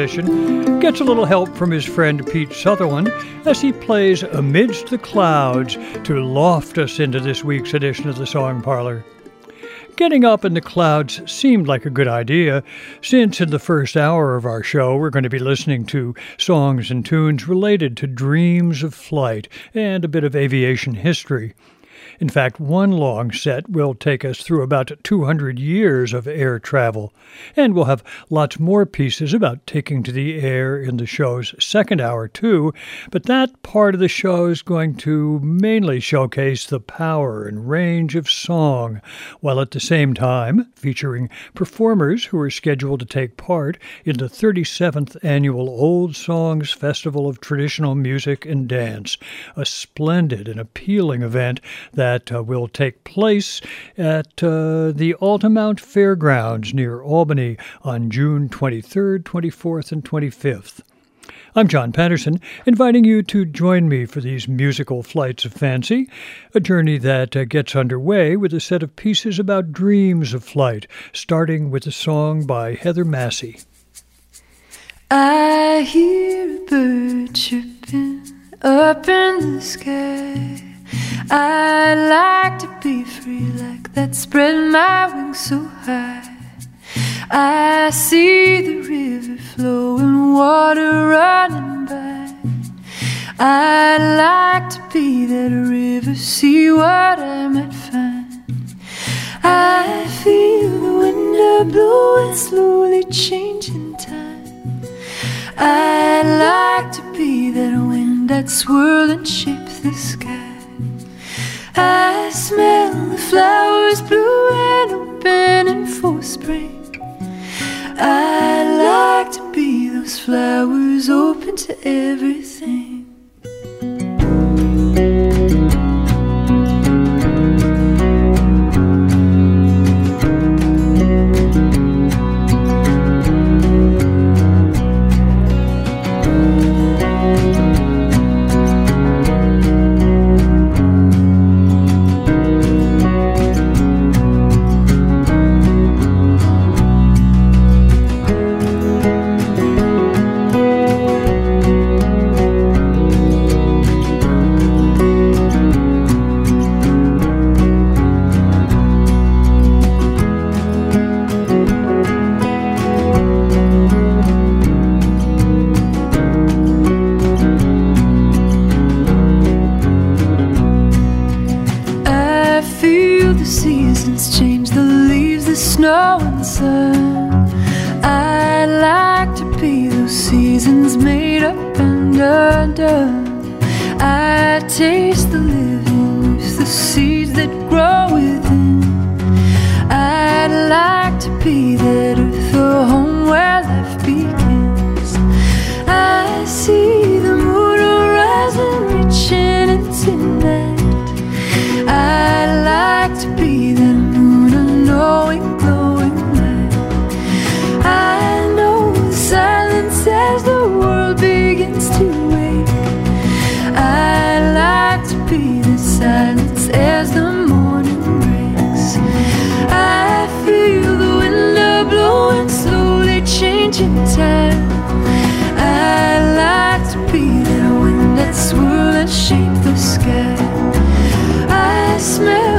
musician, gets a little help from his friend Pete Sutherland as he plays Amidst the Clouds to loft us into this week's edition of the Song Parlor. Getting up in the clouds seemed like a good idea, since in the first hour of our show we're going to be listening to songs and tunes related to dreams of flight and a bit of aviation history. In fact, one long set will take us through about 200 years of air travel, and we'll have lots more pieces about taking to the air in the show's second hour, too. But that part of the show is going to mainly showcase the power and range of song, while at the same time featuring performers who are scheduled to take part in the 37th annual Old Songs Festival of Traditional Music and Dance, a splendid and appealing event that that uh, will take place at uh, the Altamont Fairgrounds near Albany on June 23rd, 24th, and 25th. I'm John Patterson, inviting you to join me for these musical flights of fancy, a journey that uh, gets underway with a set of pieces about dreams of flight, starting with a song by Heather Massey. I hear a bird chirping up in the sky. I'd like to be free like that, spread my wings so high. I see the river flowing, water running by. I'd like to be that river, see what I might find. I feel the wind blowing, slowly changing time. I'd like to be that wind that swirl and shape the sky. I smell the flowers blue and open in full spring. I'd like to be those flowers open to everything. I taste the living the seeds that grow within. I'd like to be that earth, the home where life begins. I see the moon rising, reaching into night. I'd like to be that. silence as the morning breaks. I feel the window blowing, slowly changing time. I like to be that wind that swirls and shapes the sky. I smell.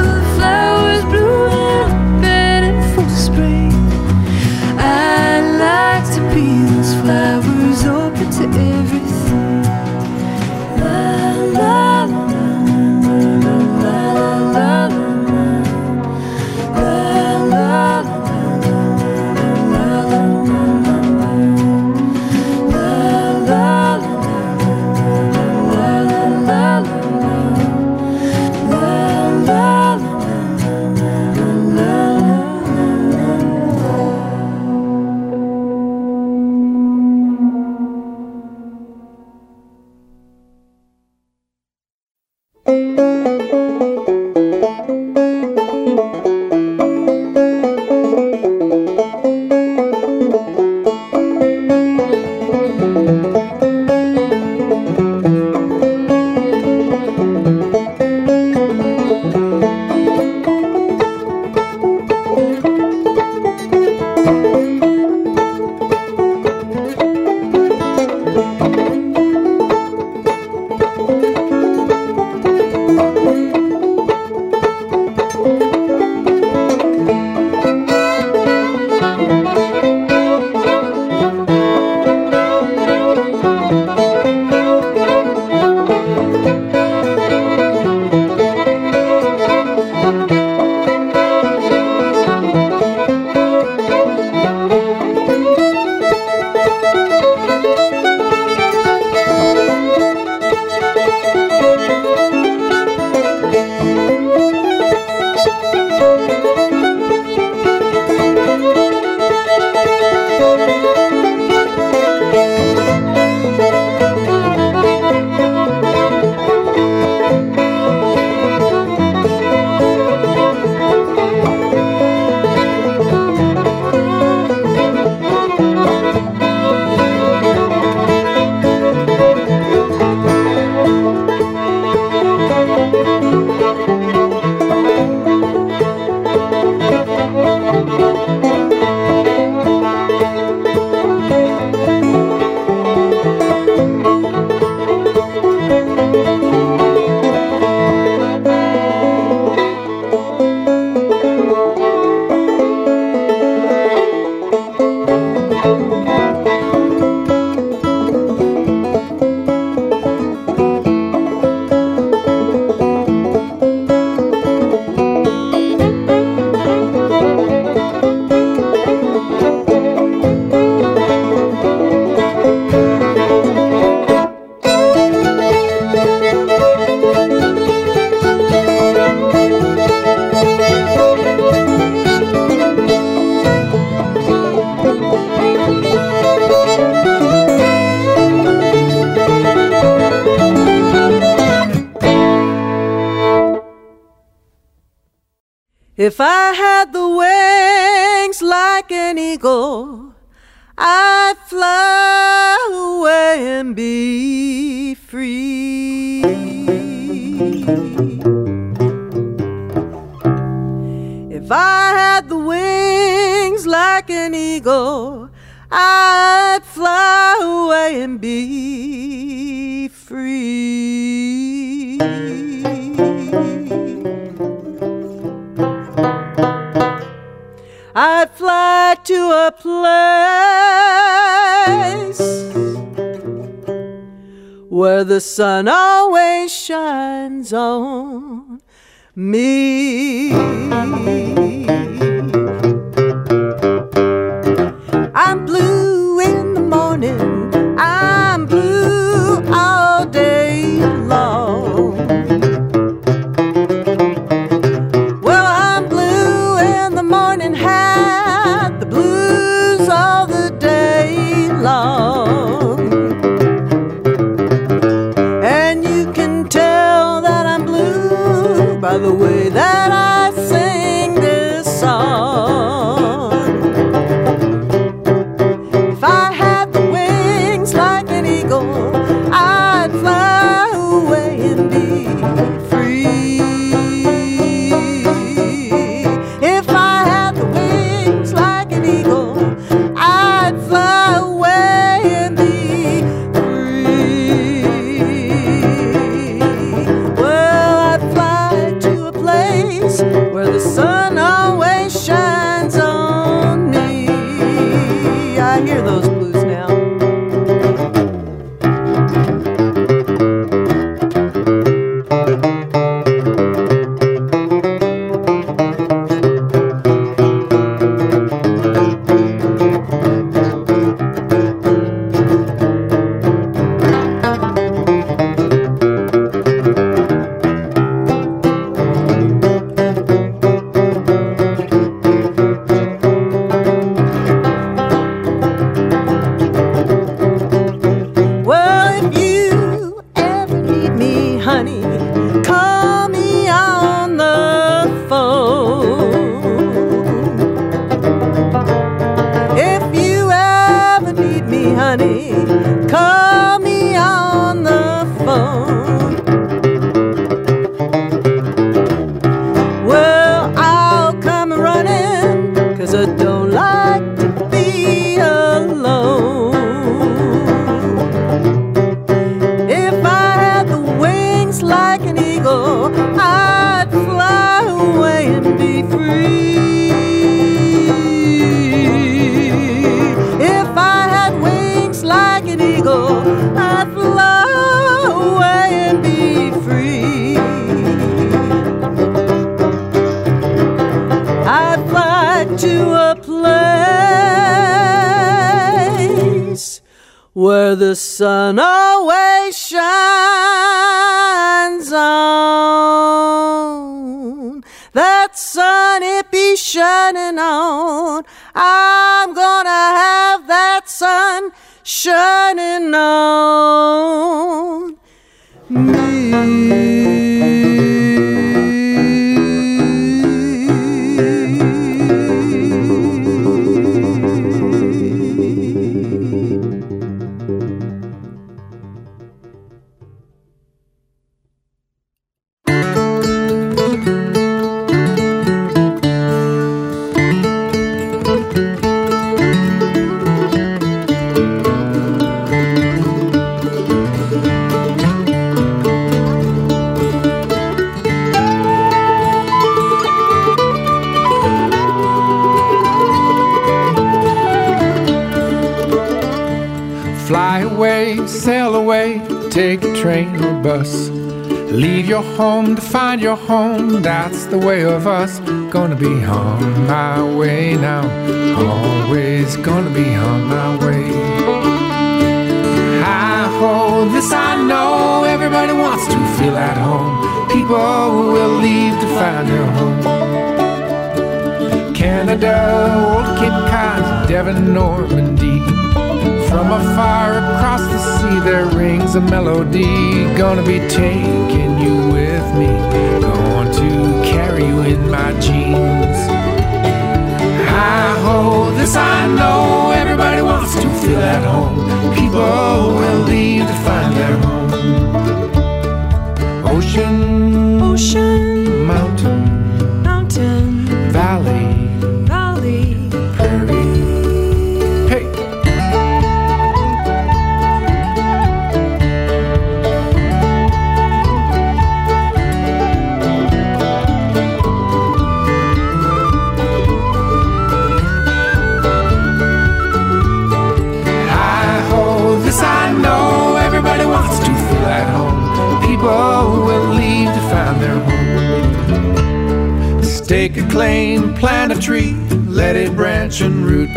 If I had the wings like an eagle, I'd fly away and be free. If I had the wings like an eagle, I'd fly away and be free. I'd fly to a place where the sun always shines on me. Home to find your home, that's the way of us. Gonna be on my way now, always gonna be on my way. Hi ho, this I know, everybody wants to feel at home. People will leave to find their home. Canada, Old Cape Cod, Devon, Normandy. From afar across the sea, there rings a melody. Gonna be taking you with me. Going to carry you in my jeans. I ho, this I know. Everybody wants to feel at home. People will leave to find their home. Ocean. Ocean. Stake a claim, plant a tree, let it branch and root.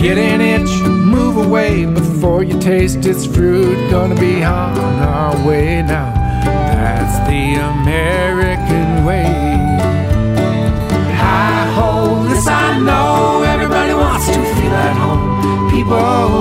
Get an inch, move away before you taste its fruit. Gonna be on our way now. That's the American way. I hold this I know everybody wants to feel at home. People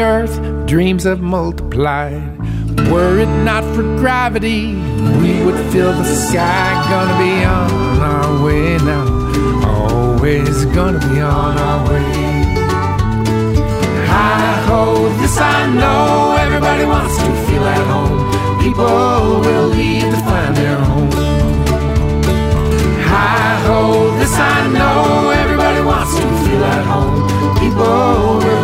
earth, dreams have multiplied. Were it not for gravity, we would fill the sky. Gonna be on our way now. Always gonna be on our way. I hold this I know everybody wants to feel at home. People will leave to find their home. I hold this I know everybody wants to feel at home. People will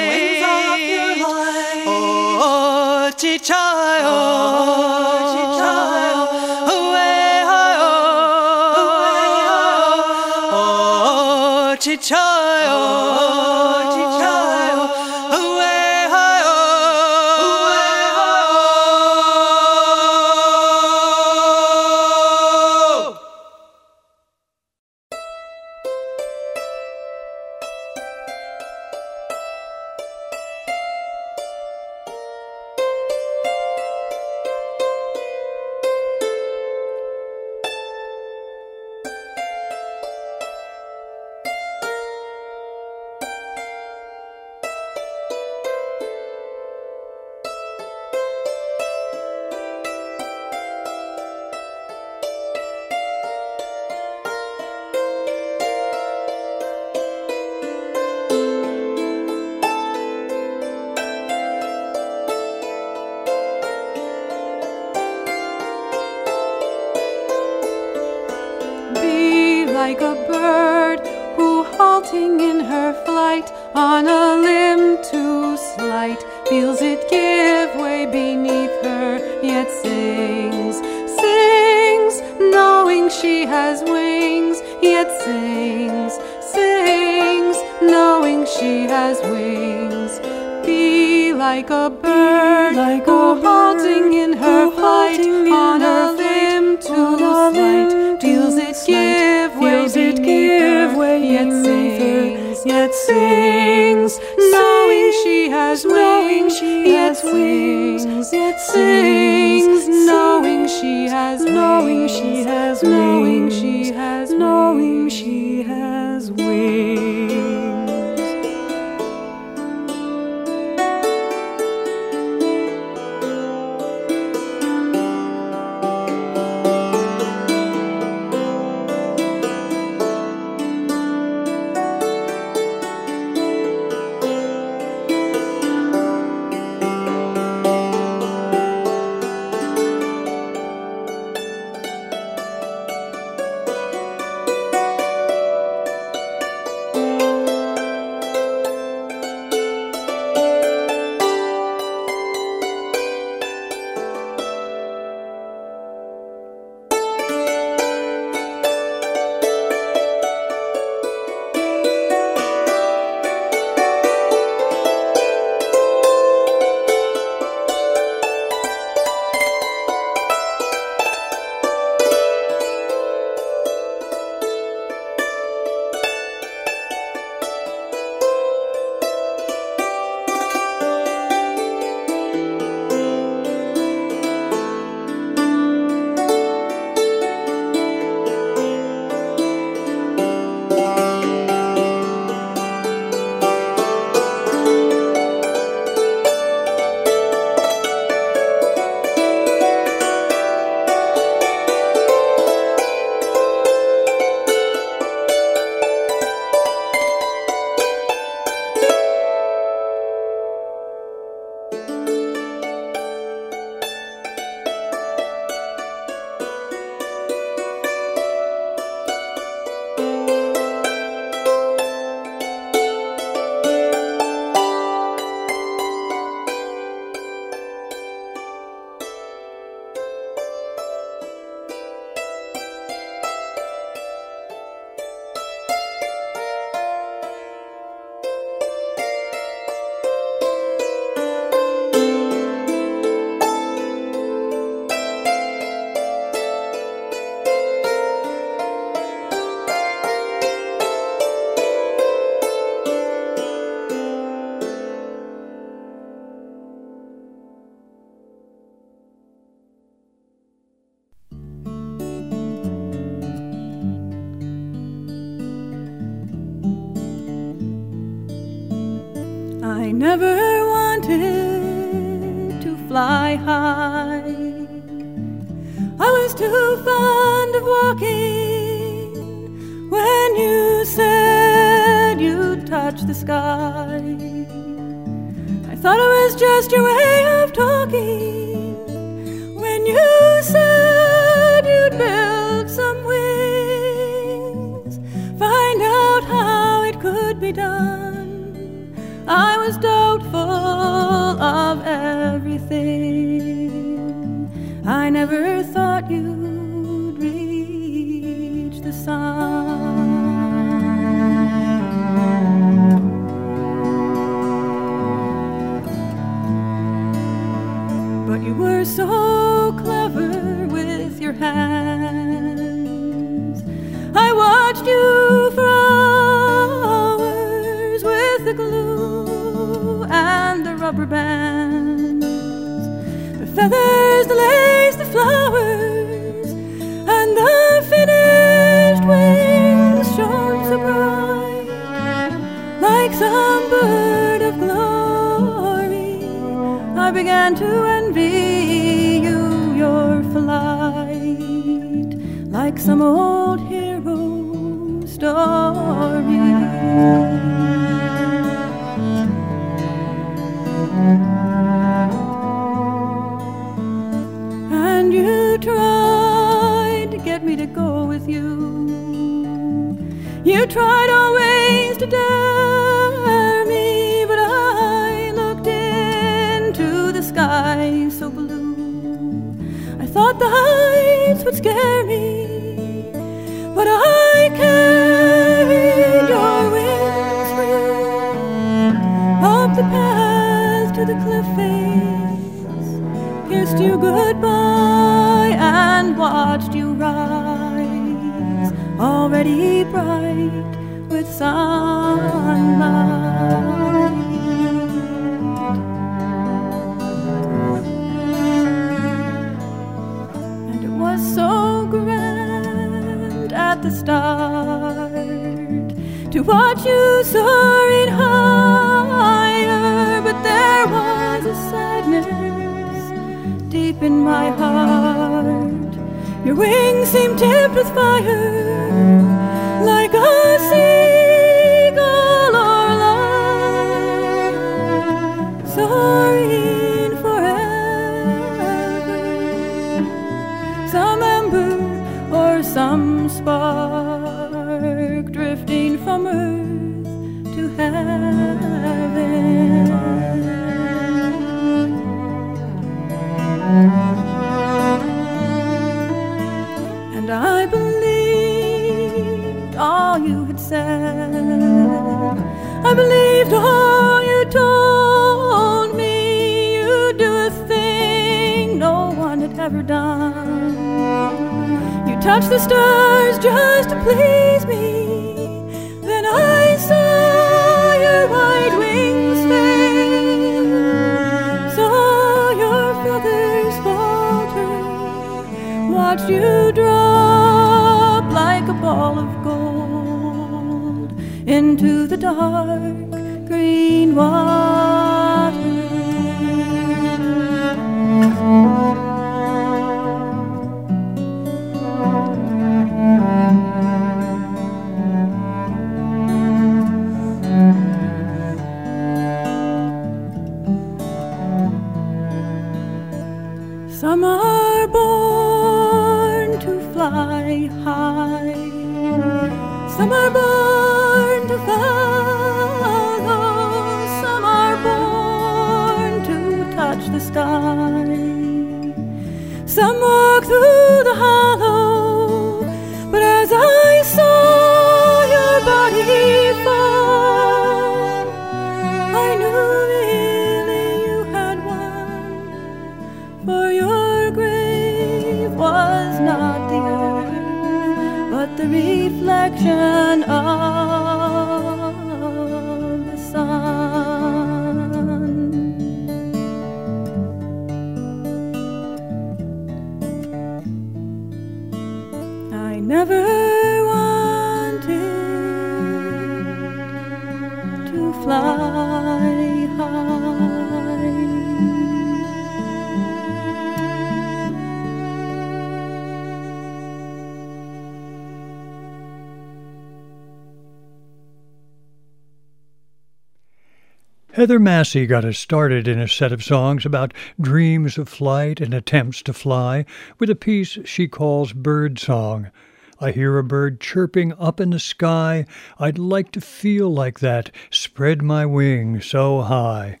Heather Massey got us started in a set of songs about dreams of flight and attempts to fly with a piece she calls Bird Song. I hear a bird chirping up in the sky. I'd like to feel like that, spread my wings so high.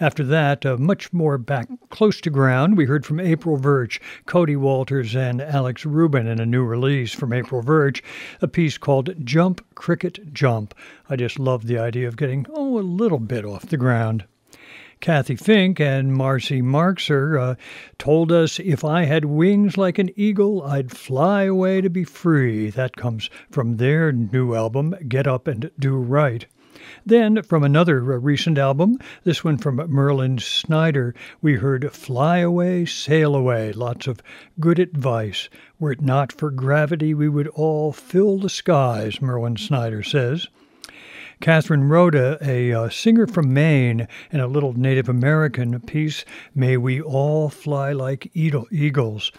After that, a much more back close to ground, we heard from April Verch, Cody Walters, and Alex Rubin in a new release from April Verch, a piece called Jump Cricket Jump. I just love the idea of getting, oh, a little bit off the ground. Cathy Fink and Marcy Marxer uh, told us if I had wings like an eagle, I'd fly away to be free. That comes from their new album, Get Up and Do Right. Then, from another uh, recent album, this one from Merlin Snyder, we heard Fly Away, Sail Away. Lots of good advice. Were it not for gravity, we would all fill the skies, Merlin Snyder says. Catherine Rhoda, a uh, singer from Maine, and a little Native American piece, May We All Fly Like Eagles.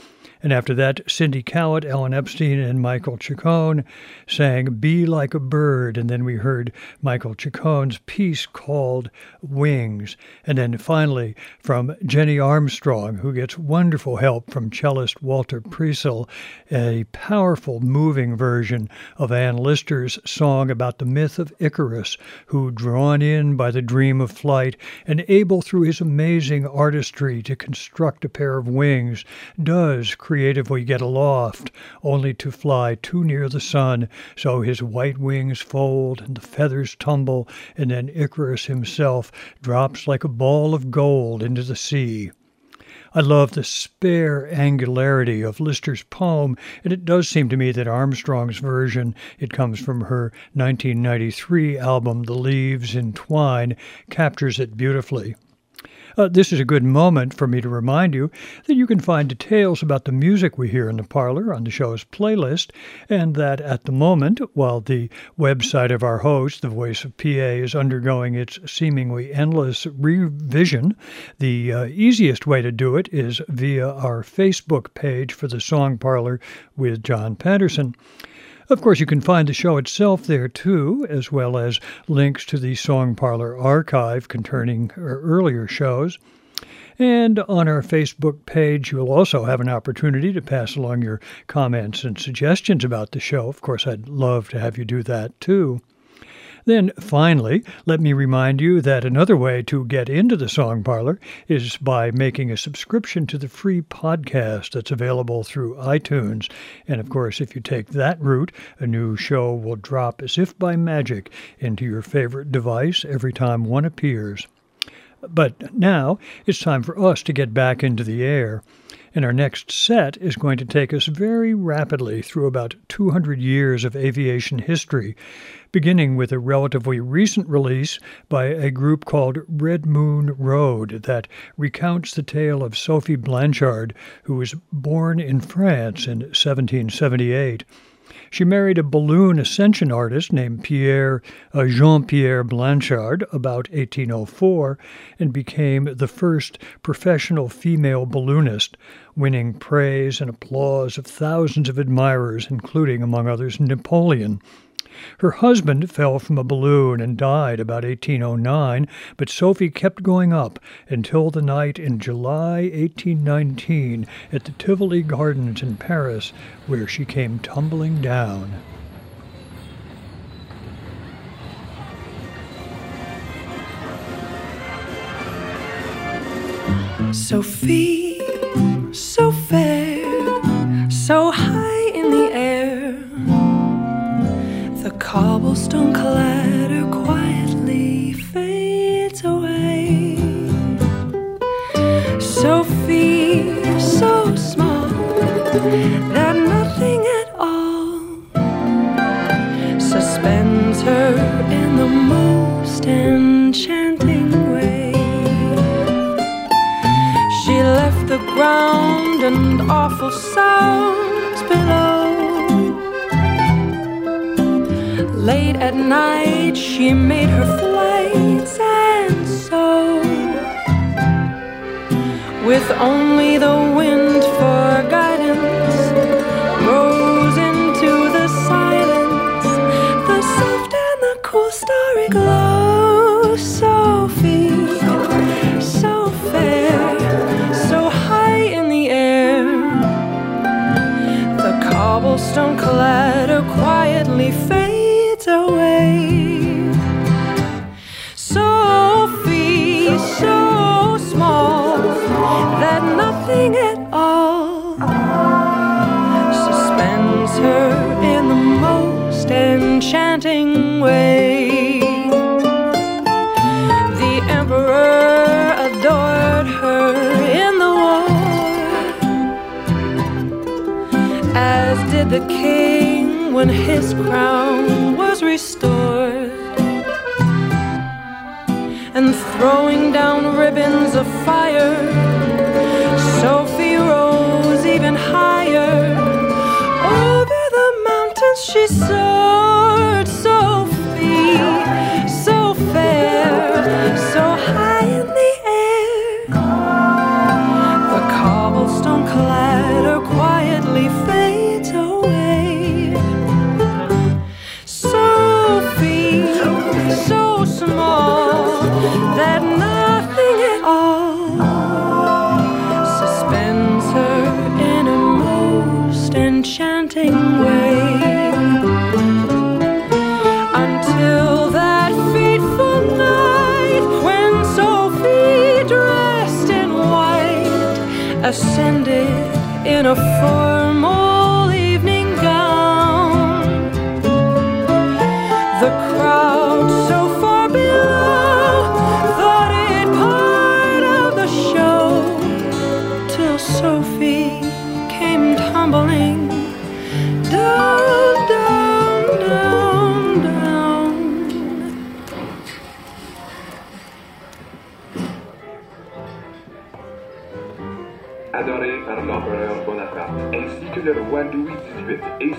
And after that, Cindy Kallet, Ellen Epstein, and Michael Cicone sang Be Like a Bird. And then we heard Michael Cicone's piece called Wings. And then finally, from Jenny Armstrong, who gets wonderful help from cellist Walter Priesel, a powerful, moving version of Ann Lister's song about the myth of Icarus, who, drawn in by the dream of flight and able through his amazing artistry to construct a pair of wings, does creatively get aloft, only to fly too near the sun, so his white wings fold and the feathers tumble, and then Icarus himself drops like a ball of gold into the sea. I love the spare angularity of Lister's poem, and it does seem to me that Armstrong's version, it comes from her 1993 album The Leaves Entwine, captures it beautifully. Uh, this is a good moment for me to remind you that you can find details about the music we hear in the parlor on the show's playlist, and that at the moment, while the website of our host, The Voice of PA, is undergoing its seemingly endless revision, the uh, easiest way to do it is via our Facebook page for the Song Parlor with John Patterson. Of course, you can find the show itself there too, as well as links to the Song Parlor archive containing earlier shows. And on our Facebook page, you'll also have an opportunity to pass along your comments and suggestions about the show. Of course, I'd love to have you do that too. Then, finally, let me remind you that another way to get into the Song Parlor is by making a subscription to the free podcast that's available through iTunes. And of course, if you take that route, a new show will drop as if by magic into your favorite device every time one appears. But now it's time for us to get back into the air. And our next set is going to take us very rapidly through about 200 years of aviation history, beginning with a relatively recent release by a group called Red Moon Road that recounts the tale of Sophie Blanchard, who was born in France in 1778. She married a balloon ascension artist named Pierre uh, Jean Pierre Blanchard about 1804 and became the first professional female balloonist, winning praise and applause of thousands of admirers, including, among others, Napoleon. Her husband fell from a balloon and died about 1809, but Sophie kept going up until the night in July 1819 at the Tivoli Gardens in Paris, where she came tumbling down. Sophie, so fair, so high in the air the cobblestone clatter quietly fades away. Sophie, so small that nothing at all suspends her in the most enchanting ground and awful sounds below. Late at night, she made her flights, and so, with only the wind for guidance, rose into the silence, the soft and the cool starry glow. Cobblestone clatter quietly fades away. When his crown was restored. And throwing down ribbons of fire, Sophie rose even higher. Over the mountains she soared,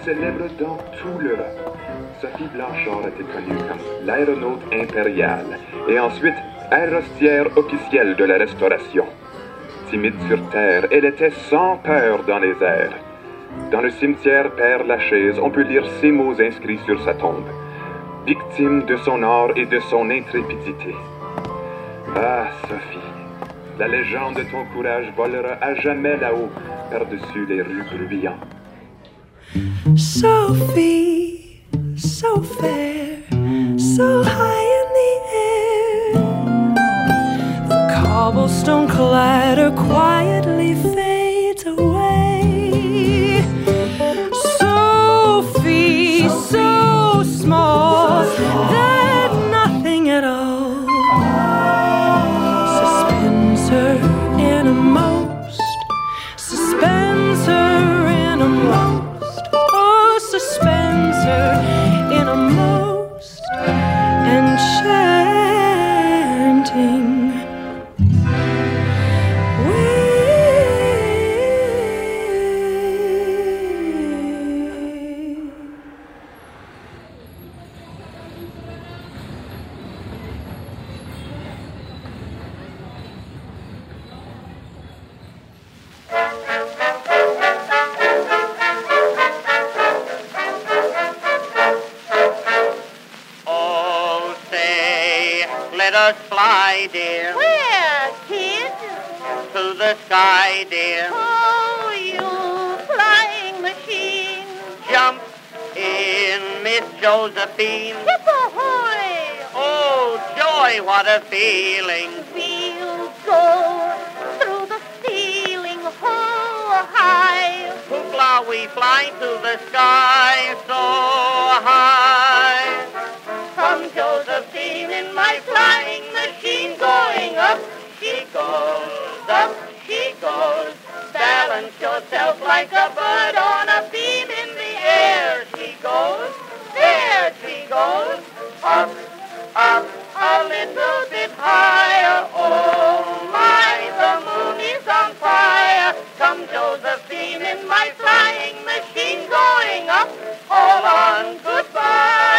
Célèbre dans tout l'Europe. Sophie Blanchard était connue comme l'aéronaute impériale et ensuite aérostière officielle de la Restauration. Timide sur terre, elle était sans peur dans les airs. Dans le cimetière Père Lachaise, on peut lire ces mots inscrits sur sa tombe. Victime de son art et de son intrépidité. Ah, Sophie, la légende de ton courage volera à jamais là-haut, par-dessus les rues bruyantes. Sophie, so fair, so high in the air. The cobblestone collider quietly fades fly, dear, Where, kid? to the sky, dear. Oh, you flying machine. Jump in, Miss Josephine. Hip-ahoy! Oh, joy, what a feeling. We'll go through the ceiling, ho high. Hoopla, we fly to the sky so high. Come, Josephine, in my machine, going up. She goes, up she goes. Balance yourself like a bird on a beam in the air. She goes, there she goes, up, up, a little bit higher. Oh my, the moon is on fire. Come, Josephine, in my flying machine, going up. Hold on, goodbye.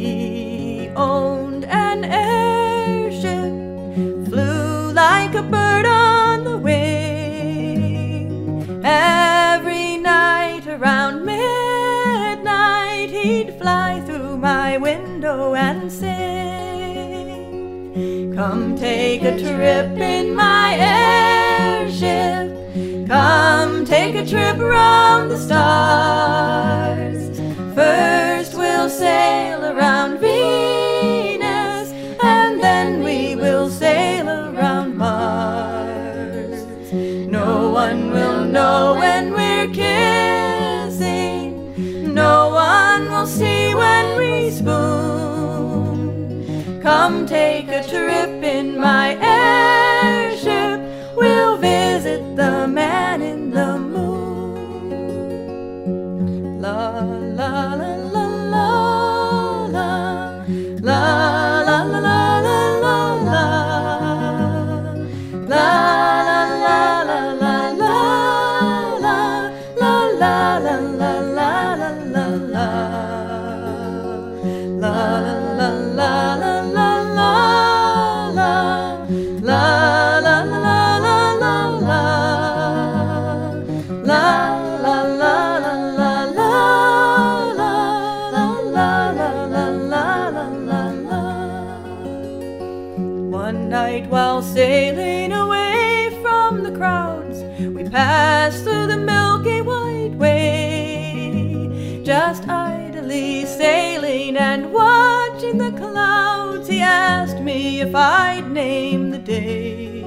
He owned an airship, flew like a bird on the wing. Every night around midnight, he'd fly through my window and sing. Come take a trip in my airship. Come take a trip around the stars. First sail around Venus, and then we will sail around Mars. No one will know when we're kissing. No one will see when we spoon. Come take a trip in my airship. We'll visit the man if I'd name the day.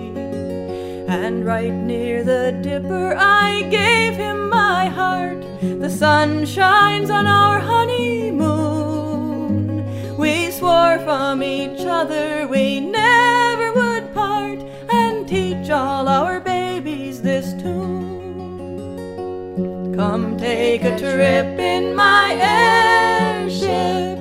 And right near the dipper, I gave him my heart. The sun shines on our honeymoon. We swore from each other we never would part and teach all our babies this tune. Come take a trip in my airship.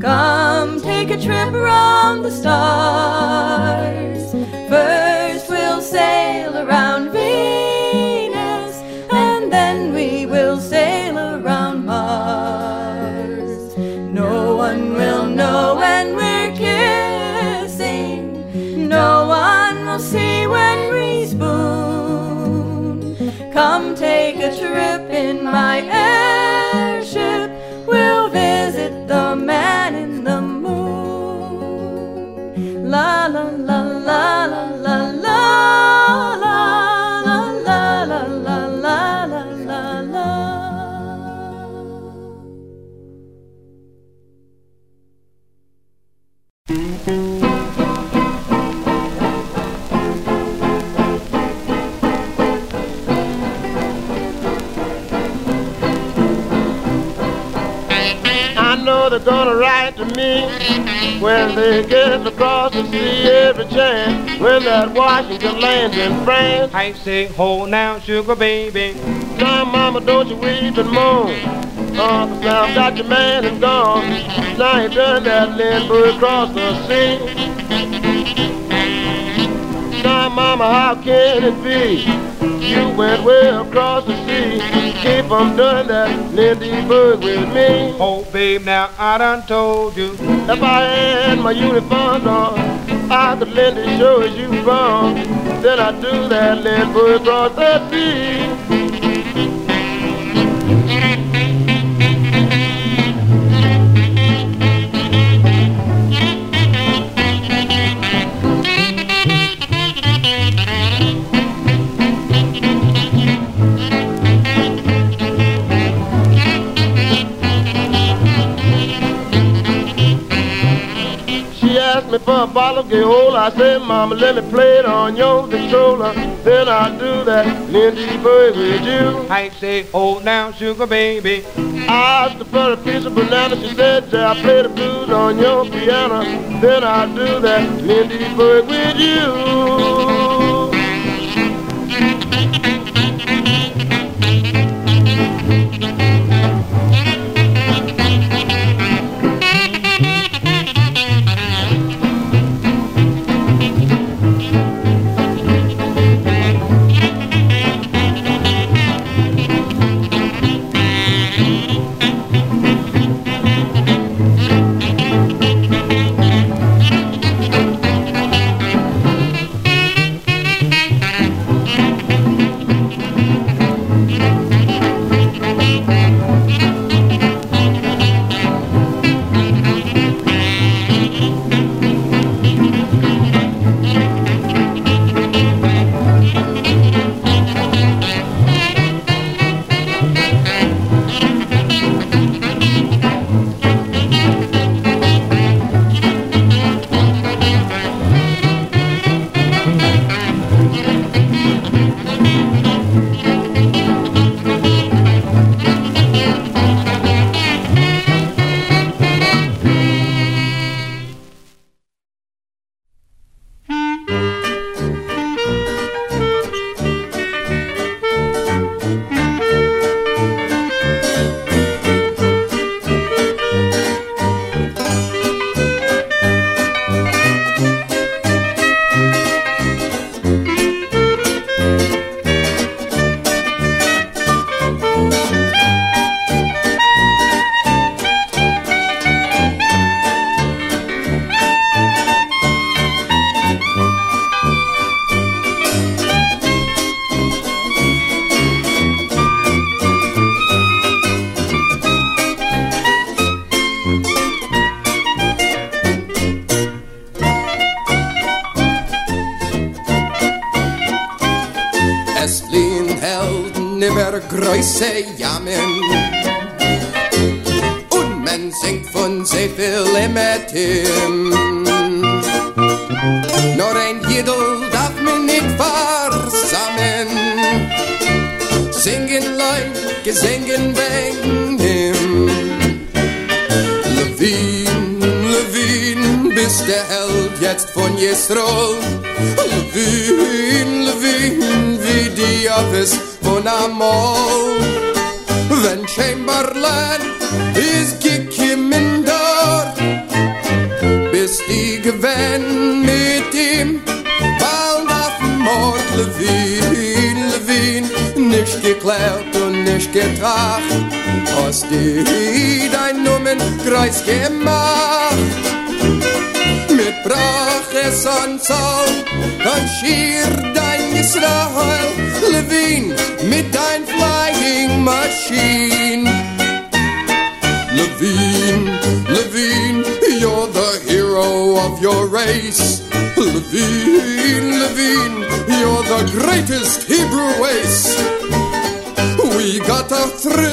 Come take a trip around the stars. First we'll sail around Venus, and then we will sail around Mars. No one will know when we're kissing. No one will see when we spoon. Come take a trip in my airship. La la la la la know they're gonna write to me when they get across the sea every chance. When that Washington lands in France. I say, hold now, sugar baby. Now, mama, don't you weep and moan. 'cause now got your man and gone. Now he done that Lindbergh across the sea. Now, mama, how can it be? You went way across the sea. Keep on doing that Lindbergh with me. Oh, babe, now I done told you. If I had my uniform on, I could lend it show as you wrong. Then I'd do that Lindbergh across the sea. I said, Mama, let me play it on your controller. Then I'll do that Lindy Lindbergh with you. I say, hold now, sugar baby. I asked her for a piece of banana. She said, yeah, I play the blues on your piano. Then I'll do that Lindy Lindbergh with you.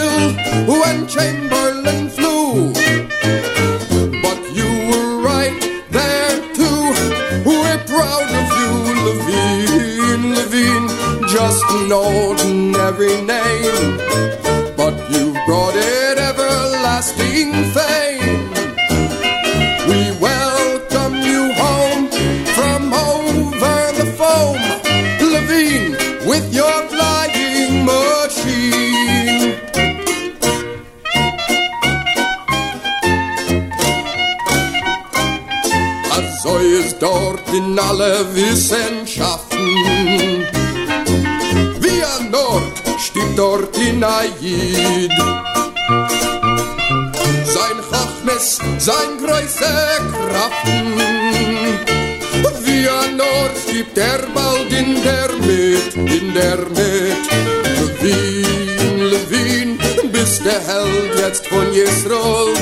still when Chamberlin flew. But you were right there too. We're proud of you, Levine, Levine. Just an ordinary name. können alle Wissenschaften. Wie ein Nord stimmt dort hinein. Sein Hochmes, sein größte Kraften. Wie ein gibt er bald in der Mit, in der Mit. Levin, Levin, bist der Held jetzt von Jesrol.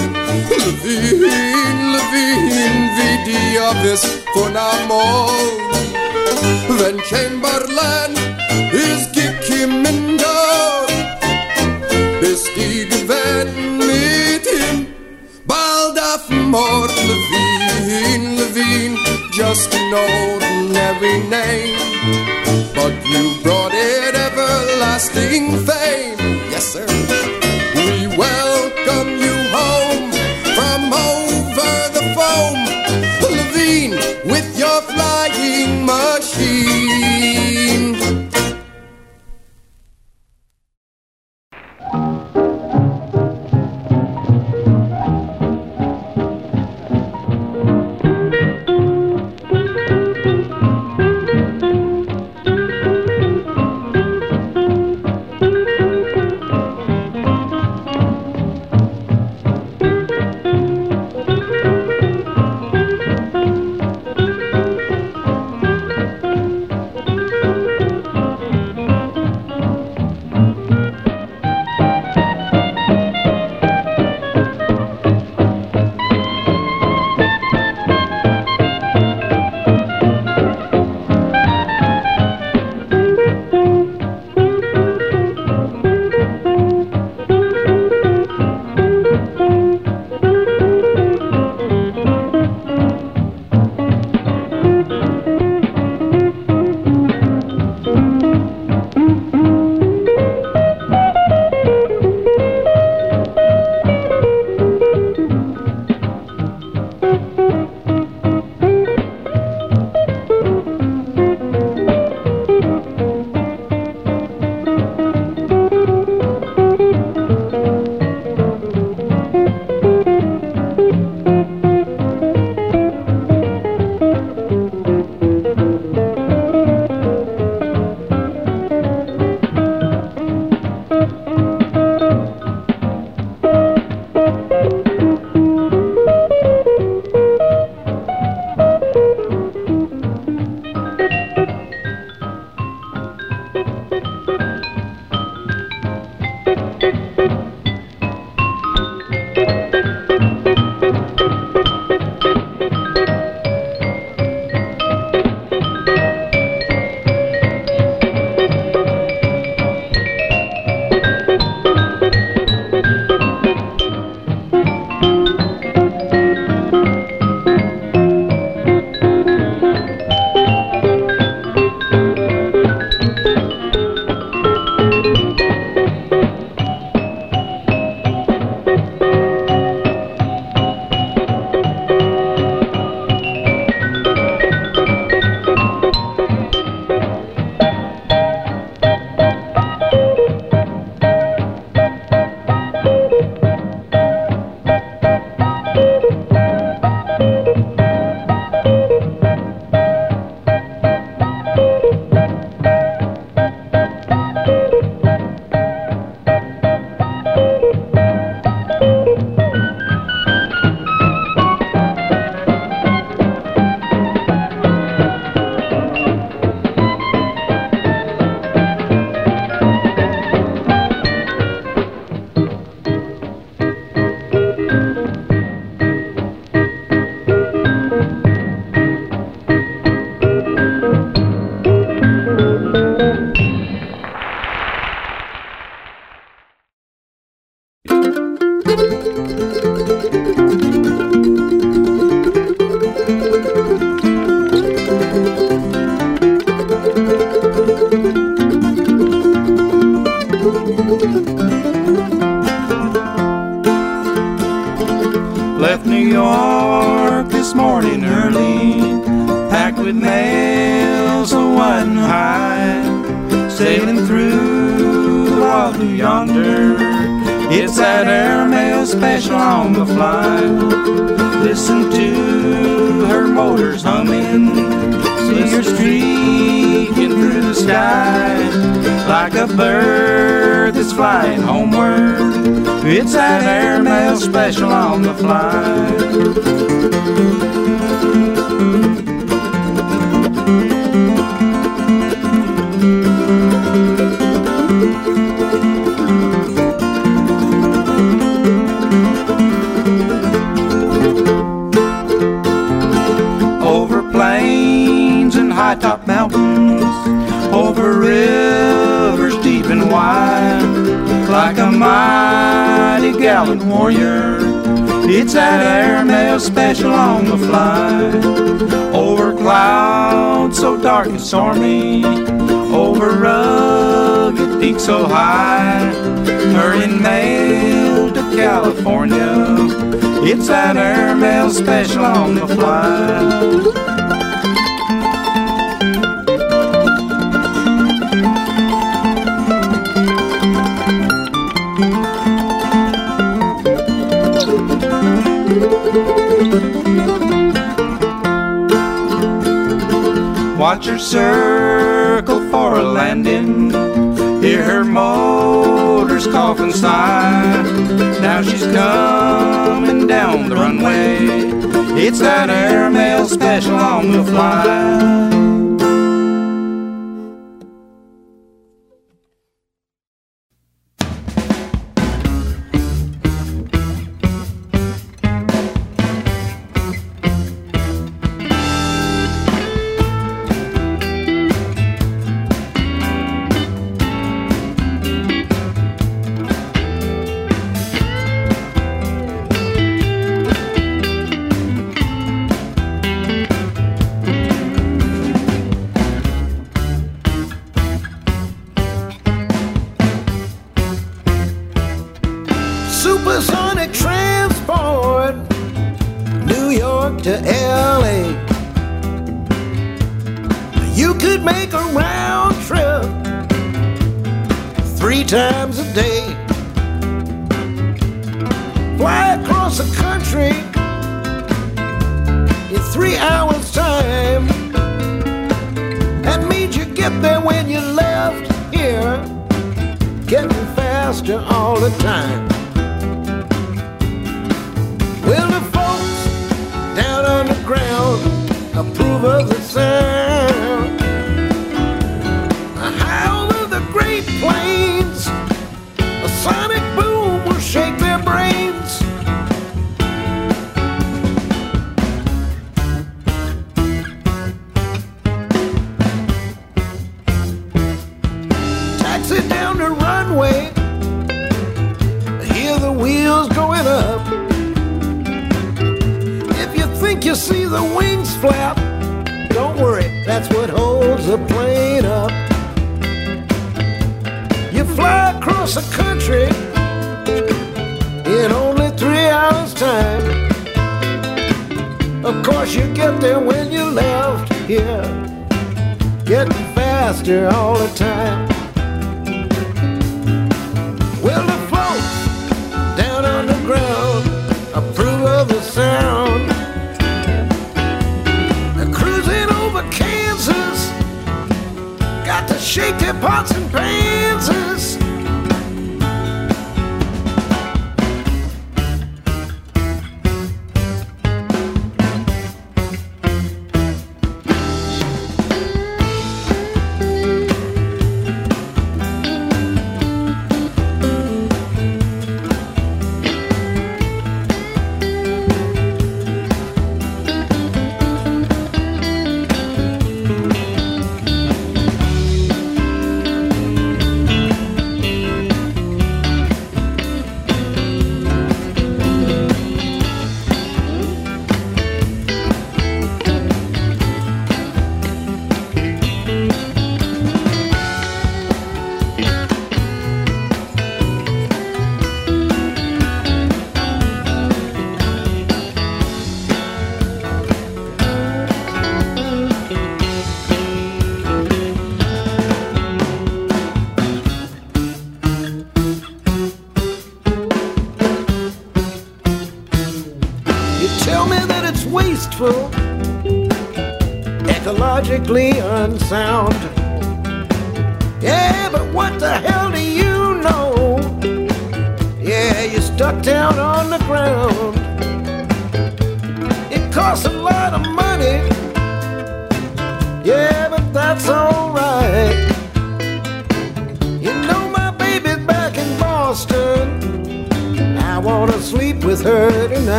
idea of this for now more. Then Chamberlin times a day. Fly across the country in three hours' time. That means you get there when you left here, getting faster all the time. Will the folks down on the ground approve of the sound?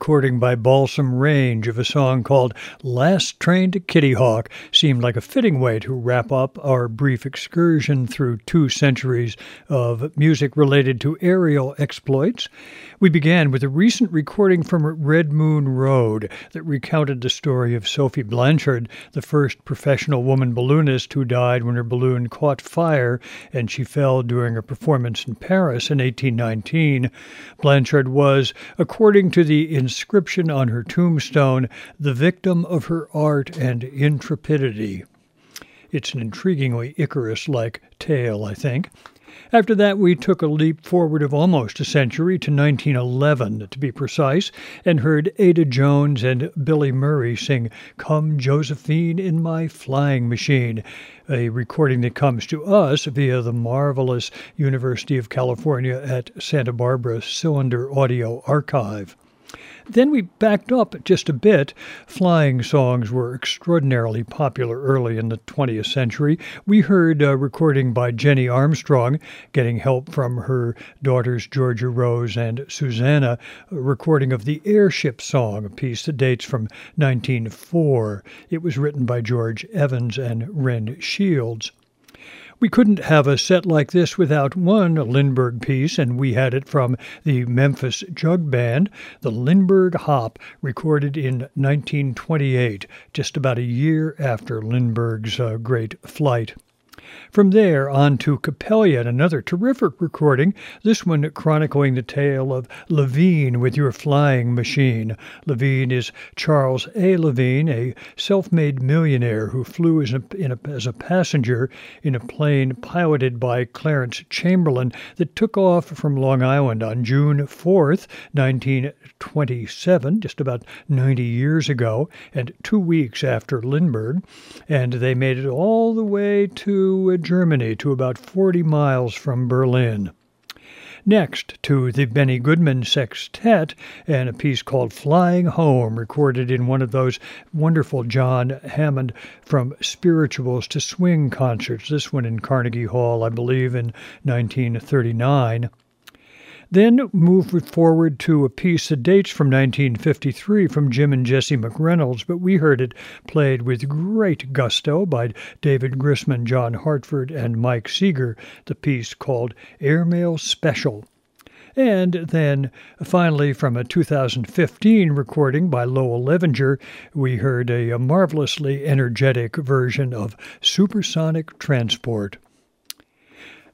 Recording by Balsam Range of a song called Last Train to Kitty Hawk seemed like a fitting way to wrap up our brief excursion through two centuries of music related to aerial exploits. We began with a recent recording from Red Moon Road that recounted the story of Sophie Blanchard, the first professional woman balloonist who died when her balloon caught fire and she fell during a performance in Paris in 1819. Blanchard was, according to the inscription on her tombstone, the victim of her art and intrepidity. It's an intriguingly Icarus like tale, I think. After that, we took a leap forward of almost a century to 1911, to be precise, and heard Ada Jones and Billy Murray sing Come Josephine in My Flying Machine, a recording that comes to us via the marvelous University of California at Santa Barbara Cylinder Audio Archive. Then we backed up just a bit. Flying songs were extraordinarily popular early in the 20th century. We heard a recording by Jenny Armstrong, getting help from her daughters Georgia Rose and Susanna, a recording of the Airship Song, a piece that dates from 1904. It was written by George Evans and Ren Shields. We couldn't have a set like this without one Lindbergh piece, and we had it from the Memphis Jug Band, the Lindbergh Hop, recorded in 1928, just about a year after Lindbergh's uh, great flight. From there on to Capellion, another terrific recording, this one chronicling the tale of Levine with Your Flying Machine. Levine is Charles A. Levine, a self made millionaire who flew as a, a, as a passenger in a plane piloted by Clarence Chamberlin that took off from Long Island on June 4th, 1927, just about 90 years ago, and two weeks after Lindbergh. And they made it all the way to Germany to about 40 miles from Berlin. Next, to the Benny Goodman Sextet and a piece called Flying Home, recorded in one of those wonderful John Hammond from spirituals to swing concerts, this one in Carnegie Hall, I believe, in 1939. Then move forward to a piece that dates from 1953 from Jim and Jesse McReynolds, but we heard it played with great gusto by David Grisman, John Hartford, and Mike Seeger, the piece called Airmail Special. And then finally, from a 2015 recording by Lowell Levinger, we heard a, a marvelously energetic version of Supersonic Transport.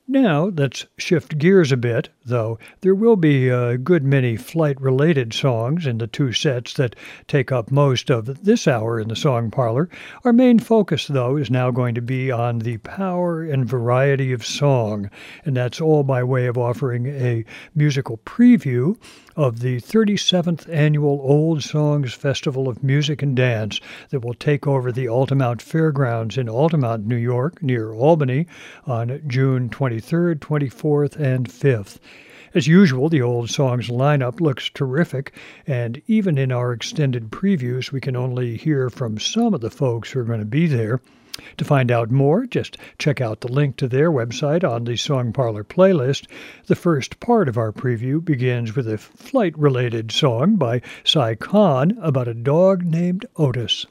Now, let's shift gears a bit, though. There will be a good many flight related songs in the two sets that take up most of this hour in the song parlor. Our main focus, though, is now going to be on the power and variety of song, and that's all by way of offering a musical preview of the 37th annual Old Songs Festival of Music and Dance that will take over the Altamont Fairgrounds in Altamont, New York, near Albany, on June 23rd, 24th, and 5th. As usual, the Old Songs lineup looks terrific, and even in our extended previews, we can only hear from some of the folks who are going to be there. To find out more, just check out the link to their website on the Song Parlor playlist. The first part of our preview begins with a flight related song by Si Kahn about a dog named Otis.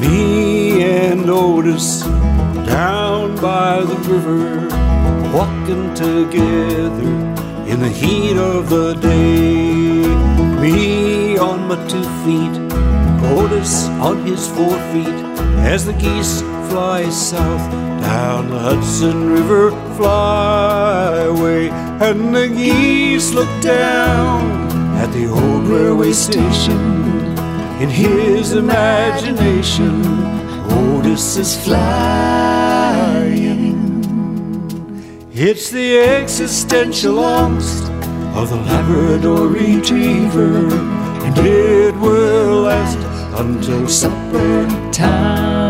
Me and Otis by the river, walking together in the heat of the day. Me on my two feet, Otis on his four feet, as the geese fly south down the Hudson River flyway. And the geese look down at the old railway station. In his imagination, Otis is flying. It's the existential angst of the Labrador Retriever, and it will last until supper time.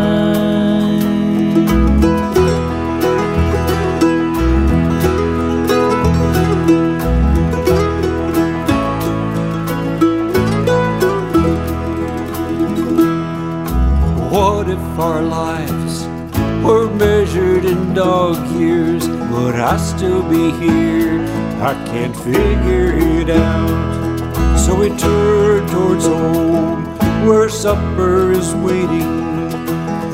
Can't figure it out. So we turn towards home, where supper is waiting.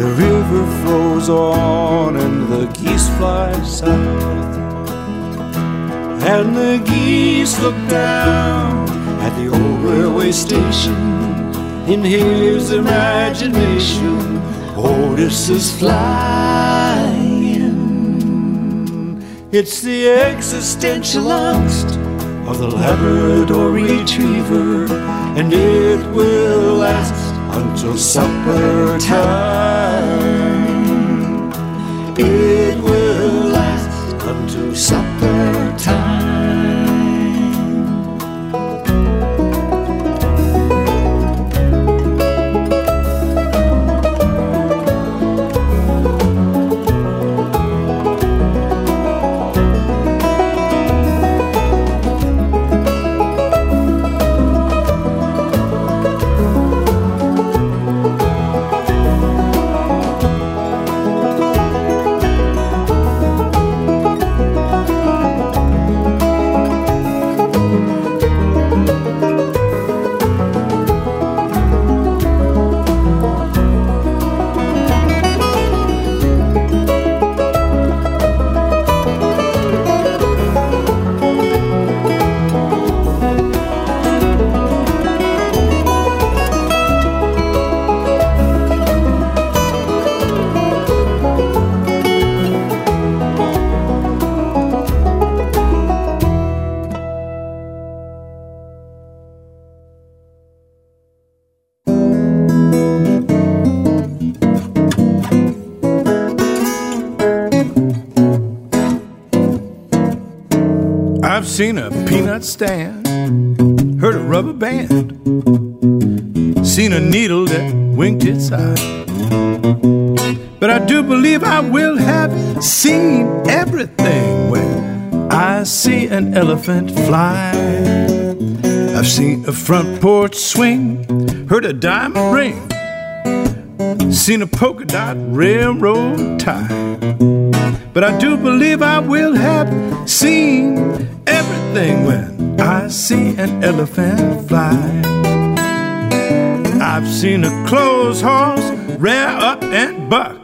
The river flows on and the geese fly south. And the geese look down at the old railway station. In his imagination, Otis is flying. It's the existential angst of the Labrador retriever, and it will last until supper time. Seen a peanut stand, heard a rubber band, seen a needle that winked its eye. But I do believe I will have seen everything when I see an elephant fly. I've seen a front porch swing, heard a diamond ring, seen a polka dot railroad tie. But I do believe I will have seen everything when I see an elephant fly. I've seen a clothes horse rear up and buck.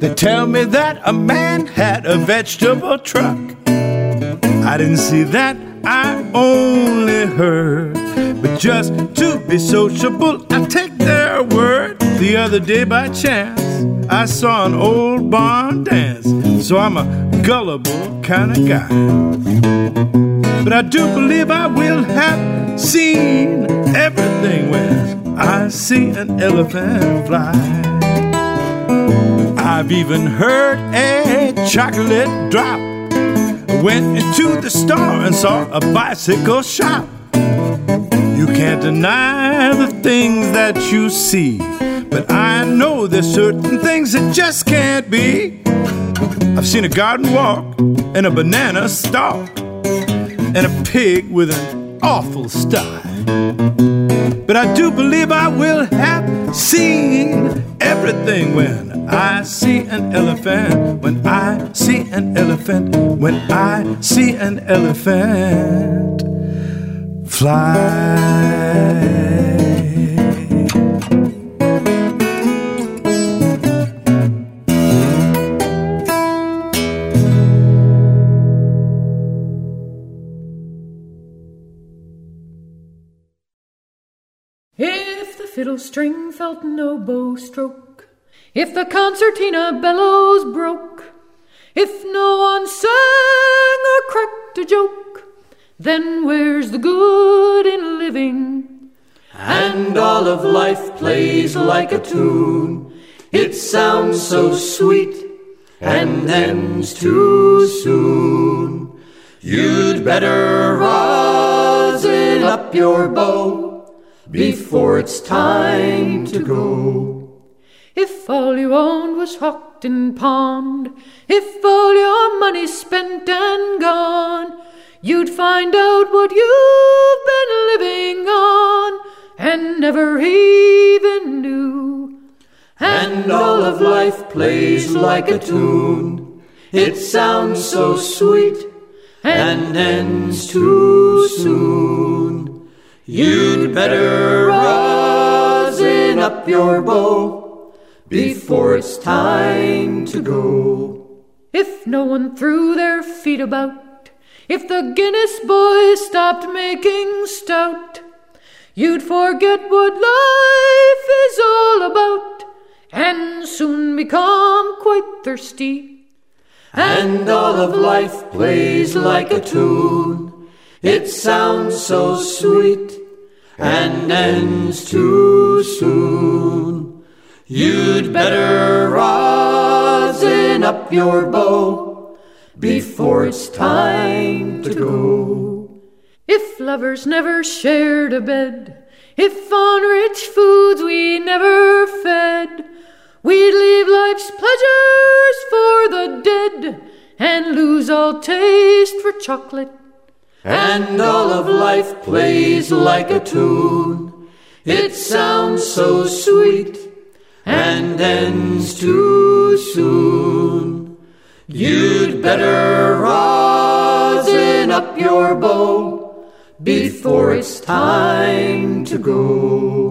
They tell me that a man had a vegetable truck. I didn't see that, I only heard. But just to be sociable, I take their word. The other day by chance, I saw an old barn dance. So I'm a gullible kind of guy. But I do believe I will have seen everything when I see an elephant fly. I've even heard a chocolate drop. Went into the store and saw a bicycle shop. You can't deny the things that you see. But I know there's certain things that just can't be. I've seen a garden walk and a banana stalk and a pig with an awful style. But I do believe I will have seen everything when I see an elephant. When I see an elephant. When I see an elephant fly. Fiddle string felt no bow stroke, if the concertina bellows broke, if no one sang or cracked a joke, then where's the good in living? And all of life plays like a tune. It sounds so sweet and ends too soon. You'd better rosin up your bow before it's time to go. If all you owned was Houghton Pond, if all your money's spent and gone, you'd find out what you've been living on and never even knew. And all of life plays like a tune. It sounds so sweet and ends too soon. You'd better rosin up your bow before it's time to go. If no one threw their feet about, if the Guinness boys stopped making stout, you'd forget what life is all about and soon become quite thirsty. And all of life plays like a tune. It sounds so sweet and ends too soon. You'd better rosin up your bow before it's time to go. If lovers never shared a bed, if on rich foods we never fed, we'd leave life's pleasures for the dead and lose all taste for chocolate. And all of life plays like a tune. It sounds so sweet and ends too soon. You'd better rosin up your bow before it's time to go.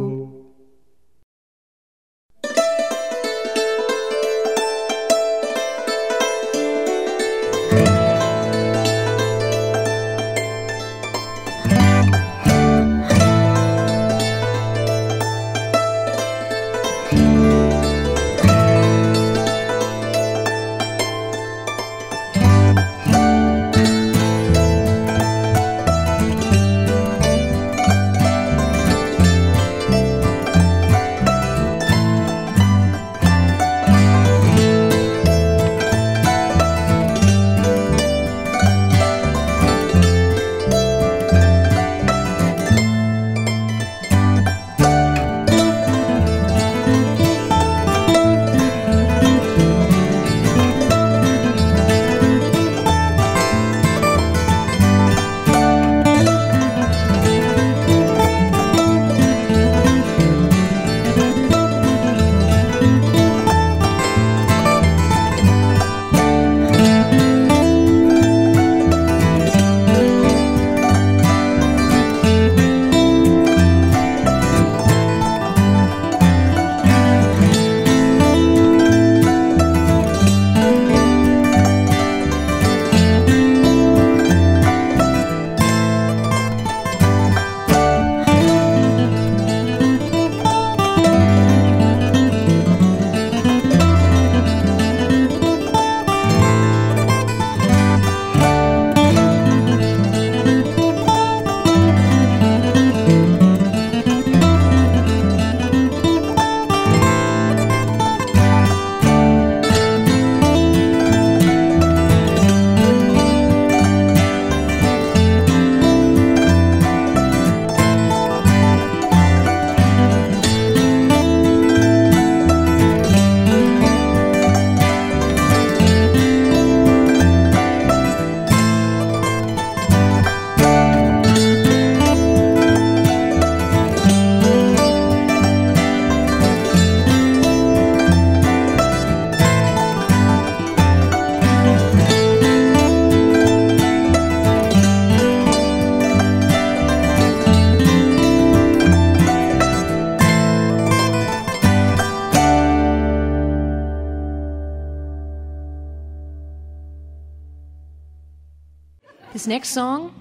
This next song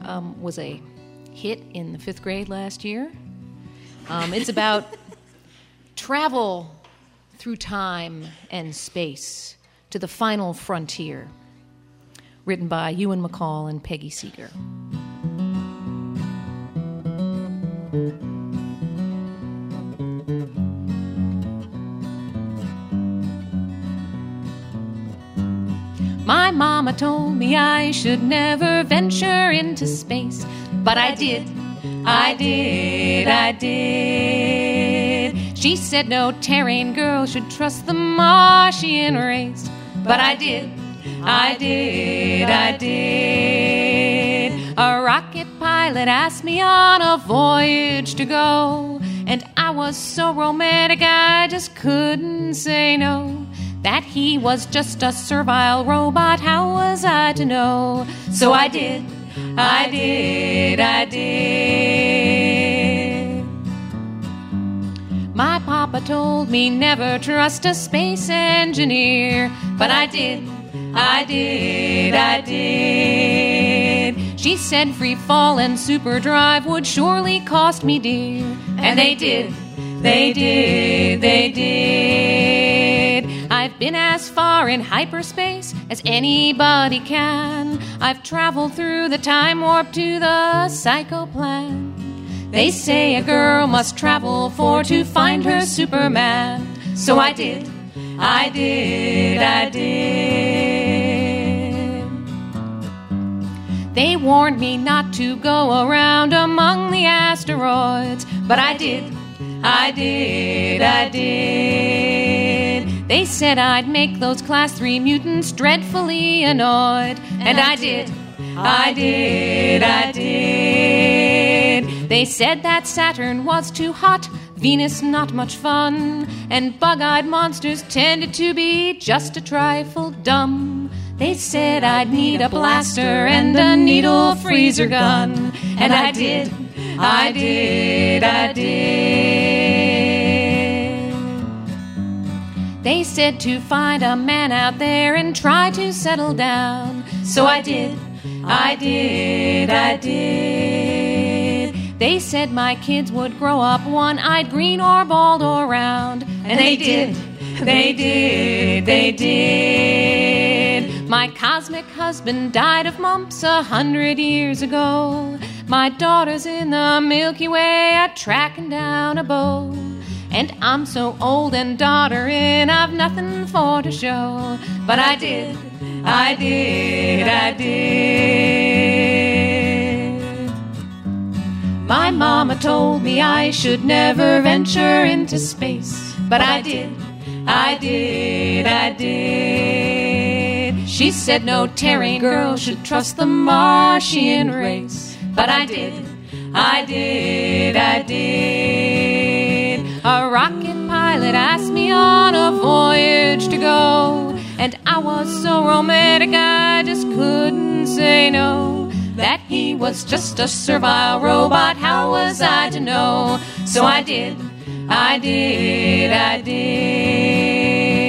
um, was a hit in the fifth grade last year. Um, it's about travel through time and space to the final frontier, written by Ewan MacColl and Peggy Seeger. Mama told me I should never venture into space, but I did, I did, I did. She said no Terran girl should trust the Martian race, but I did, I did, I did. A rocket pilot asked me on a voyage to go, and I was so romantic I just couldn't say no. That he was just a servile robot. How was I to know? So I did, I did, I did. My papa told me never trust a space engineer, but I did, I did, I did. She said free fall and super drive would surely cost me dear, and they did, they did, they did. I've been as far in hyperspace as anybody can. I've traveled through the time warp to the psycho plan. They say a girl must travel for to find her Superman. So I did, I did, I did. They warned me not to go around among the asteroids, but I did, I did, I did. They said I'd make those class 3 mutants dreadfully annoyed, and I did, I did, I did. They said that Saturn was too hot, Venus not much fun, and bug eyed monsters tended to be just a trifle dumb. They said I'd need a blaster and a needle freezer gun, and I did, I did, I did. They said to find a man out there and try to settle down, so I did, I did, I did. They said my kids would grow up one eyed, green, or bald, or round. And they did, they did, they did. My cosmic husband died of mumps a hundred years ago. My daughter's in the Milky Way, a tracking down a bow. And I'm so old and doddering, I've nothing for to show. But I did, I did, I did. My mama told me I should never venture into space. But I did, I did, I did. She said no Terran girl should trust the Martian race. But I did, I did, I did. A rocket pilot asked me on a voyage to go. And I was so romantic, I just couldn't say no. That he was just a servile robot, how was I to know? So I did, I did, I did.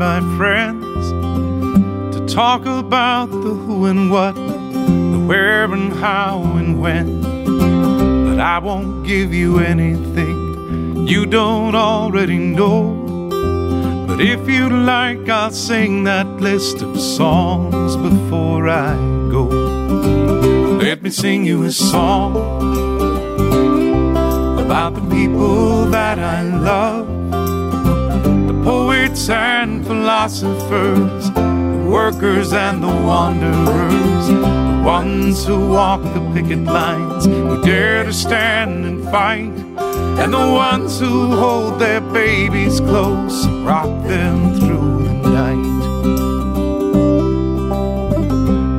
My friends. To talk about the who and what, the where and how and when. But I won't give you anything you don't already know. But if you'd like, I'll sing that list of songs before I go. Let me sing you a song and the wanderers, the ones who walk the picket lines, who dare to stand and fight, and the ones who hold their babies close and rock them through the night.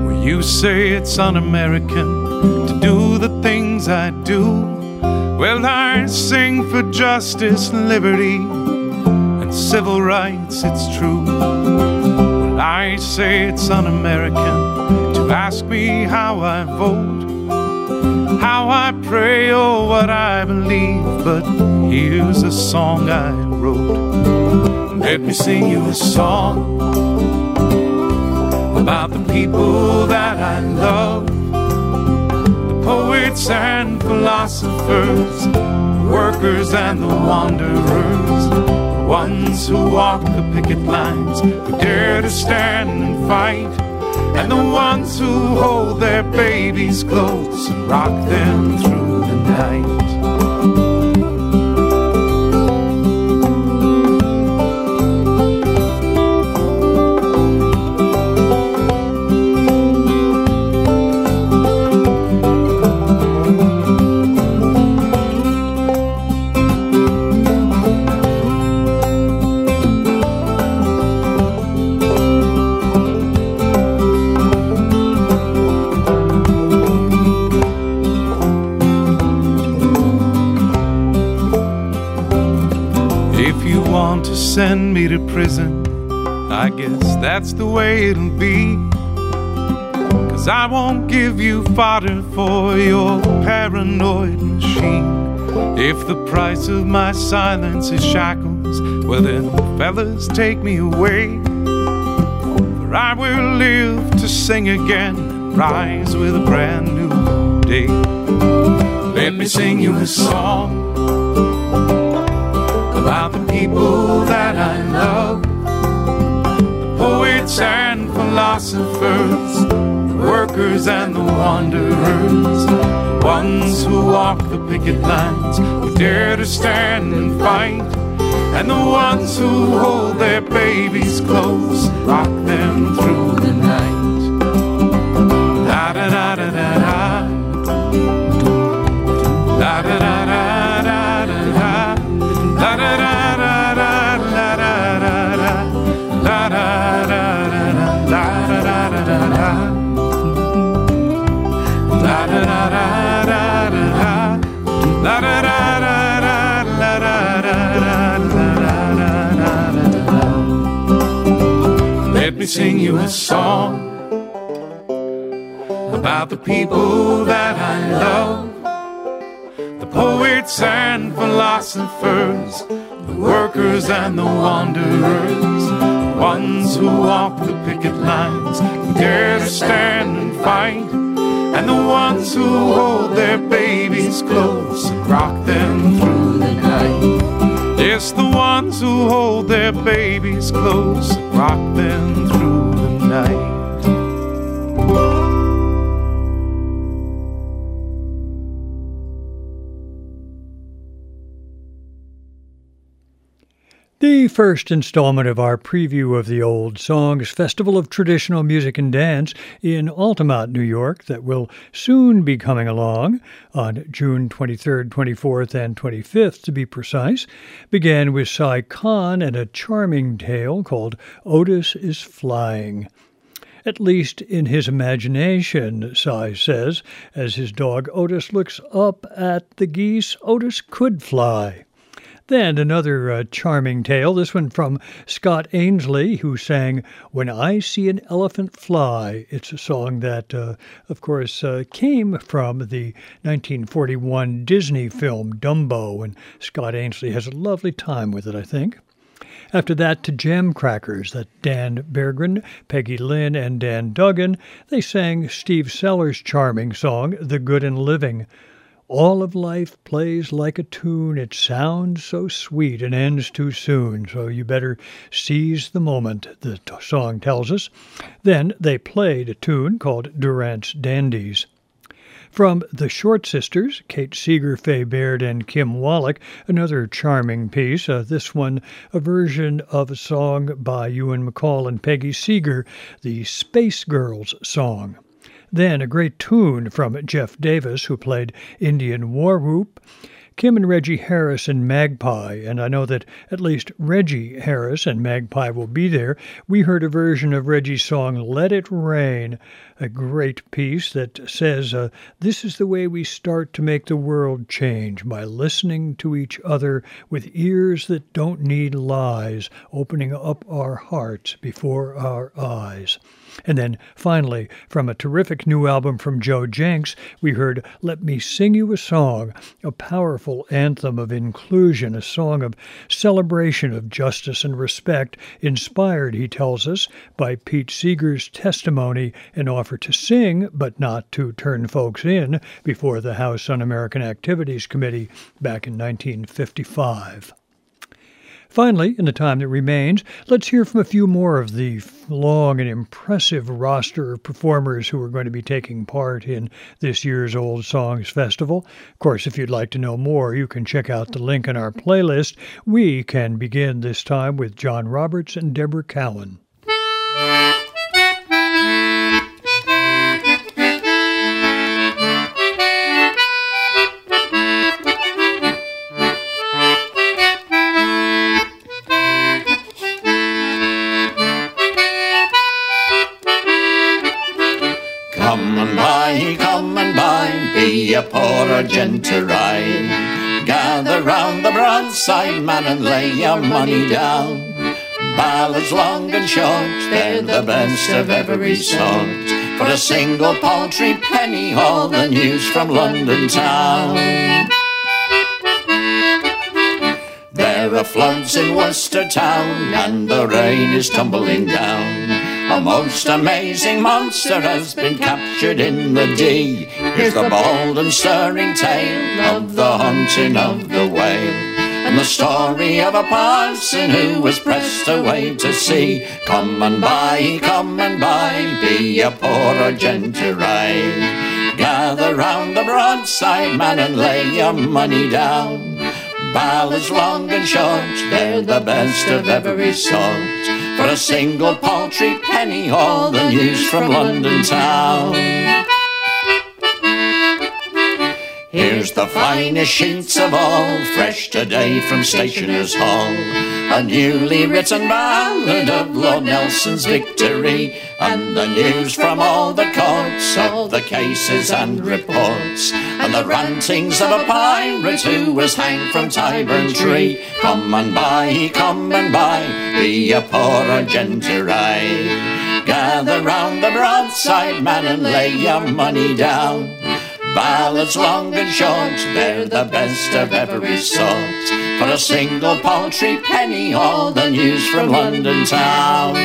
Well, you say it's un American to do the things I do. Well, I sing for justice, liberty, and civil rights, it's true. I say it's un American to ask me how I vote, how I pray, or what I believe. But here's a song I wrote. Let me sing you a song about the people that I love the poets and philosophers, the workers and the wanderers, ones who walk the picket lines, who dare to stand and fight, and the ones who hold their babies close and rock them through the night. Be. Cause I won't give you fodder for your paranoid machine. If the price of my silence is shackles, well then, fellas, take me away. For I will live to sing again, rise with a brand new day. Let me sing you a song about the people that I love, the poets and philosophers, the workers and the wanderers, the ones who walk the picket lines, who dare to stand and fight, and the ones who hold their babies close, rock them through the night. Me sing you a song about the people that I love. The poets and philosophers, the workers and the wanderers, the ones who walk the picket lines, who dare to stand and fight, and the ones who hold their babies close hold their babies close and rock them through the night. First installment of our preview of the Old Songs Festival of Traditional Music and Dance in Altamont, New York, that will soon be coming along on June 23rd, 24th, and 25th, to be precise, began with Si Kahn and a charming tale called Otis is Flying. At least in his imagination, Si says, as his dog Otis looks up at the geese, Otis could fly. Then another uh, charming tale, this one from Scott Ainslie, who sang When I See an Elephant Fly. It's a song that, uh, of course, uh, came from the 1941 Disney film Dumbo, and Scott Ainslie has a lovely time with it, I think. After that, to Jam Crackers, that Dan Berggren, Peggy Lynn, and Dan Duggan, they sang Steve Sellers' charming song, The Good in Living. All of life plays like a tune. It sounds so sweet and ends too soon, so you better seize the moment, the t- song tells us. Then they played a tune called Durant's Dandies. From the Short Sisters, Kate Seeger, Fay Baird, and Kim Wallach, another charming piece. Uh, this one, a version of a song by Ewan MacColl and Peggy Seeger, the Space Girls song. Then a great tune from Jeff Davis, who played Indian War Whoop. Kim and Reggie Harris and Magpie, and I know that at least Reggie Harris and Magpie will be there. We heard a version of Reggie's song Let It Rain, a great piece that says, uh, This is the way we start to make the world change by listening to each other with ears that don't need lies, opening up our hearts before our eyes. And then finally, from a terrific new album from Joe Jencks, we heard Let Me Sing You a Song, a powerful anthem of inclusion, a song of celebration of justice and respect, inspired, he tells us, by Pete Seeger's testimony and offer to sing, but not to turn folks in, before the House Un American Activities Committee back in 1955. Finally, in the time that remains, let's hear from a few more of the long and impressive roster of performers who are going to be taking part in this year's Old Songs Festival. Of course, if you'd like to know more, you can check out the link in our playlist. We can begin this time with John Roberts and Debra Cowan. A poor or gentle ride. Gather round the broadside, man, and lay your money down. Ballads long and short, they're the best of every sort. For a single paltry penny, all the news from London town. There are floods in Worcester town, and the rain is tumbling down. A most amazing monster has been captured in the Dee. Here's the bold and stirring tale of the hunting of the whale. And the story of a parson who was pressed away to sea. Come and buy, come and buy, be a poor or gentle. Gather round the broadside, man, and lay your money down. Ballads long and short, they're the best of every sort. For a single paltry penny, all the news from London town. Here's the finest sheets of all, fresh today from Stationers' Hall. A newly written ballad of Lord Nelson's victory, and the news from all the courts of the cases and reports, and the rantings of a pirate who was hanged from Tyburn Tree. Come and buy, come and buy, be a poor or gentle ride. Gather round the broadside, man, and lay your money down. Ballads long and short, they're the best of every sort. For a single paltry penny, all the news from London town.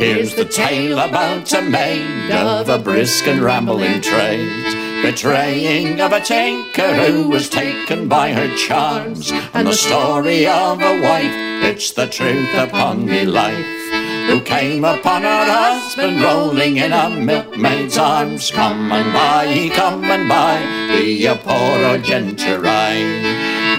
Here's the tale about a maid of a brisk and rambling trade, betraying of a tinker who was taken by her charms, and the story of a wife, it's the truth upon me life, who came upon her husband rolling in a milkmaid's arms. Come and buy, come and buy, be a poor or gentle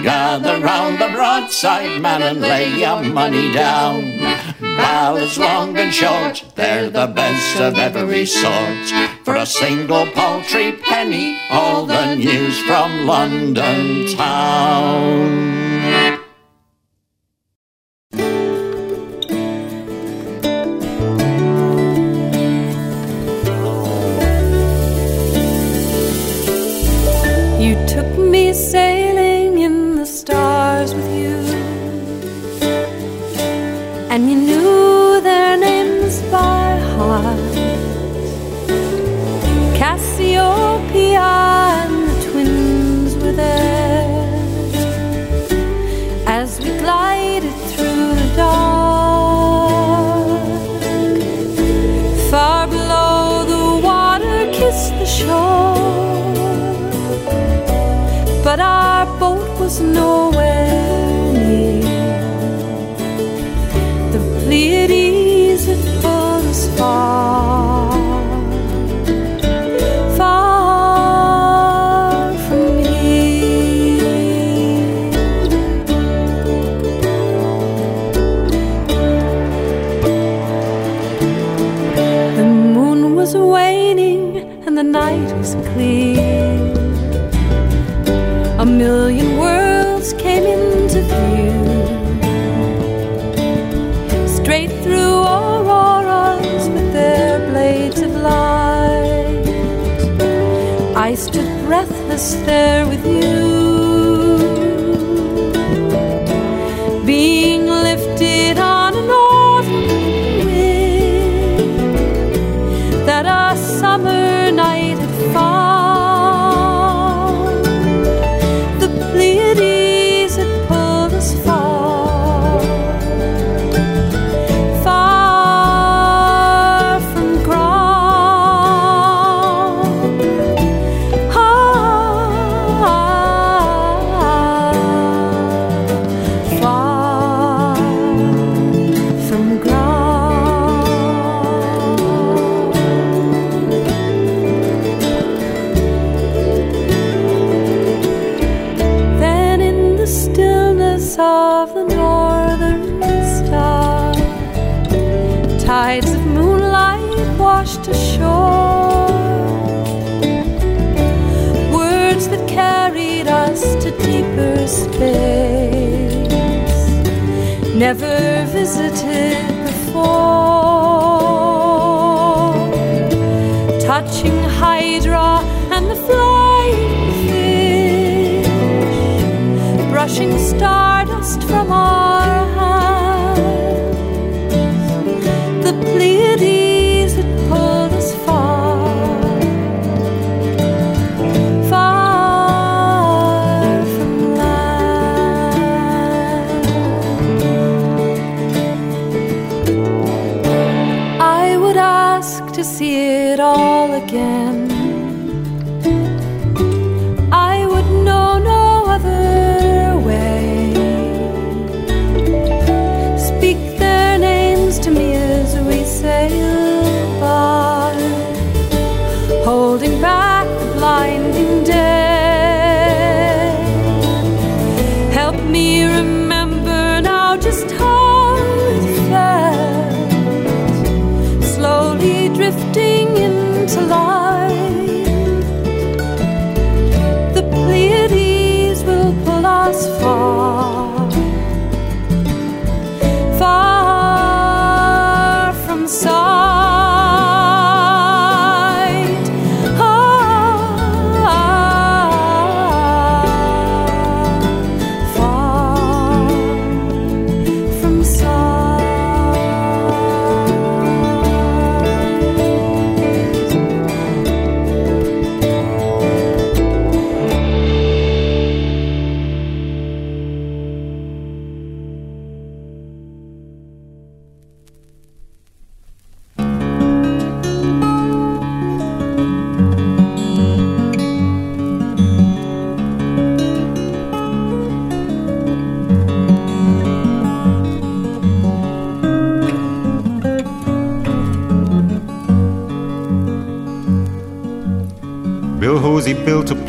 Gather round the broadside man and lay your money down. Ballads long and short, they're the best of every sort. For a single paltry penny, all the news from London town.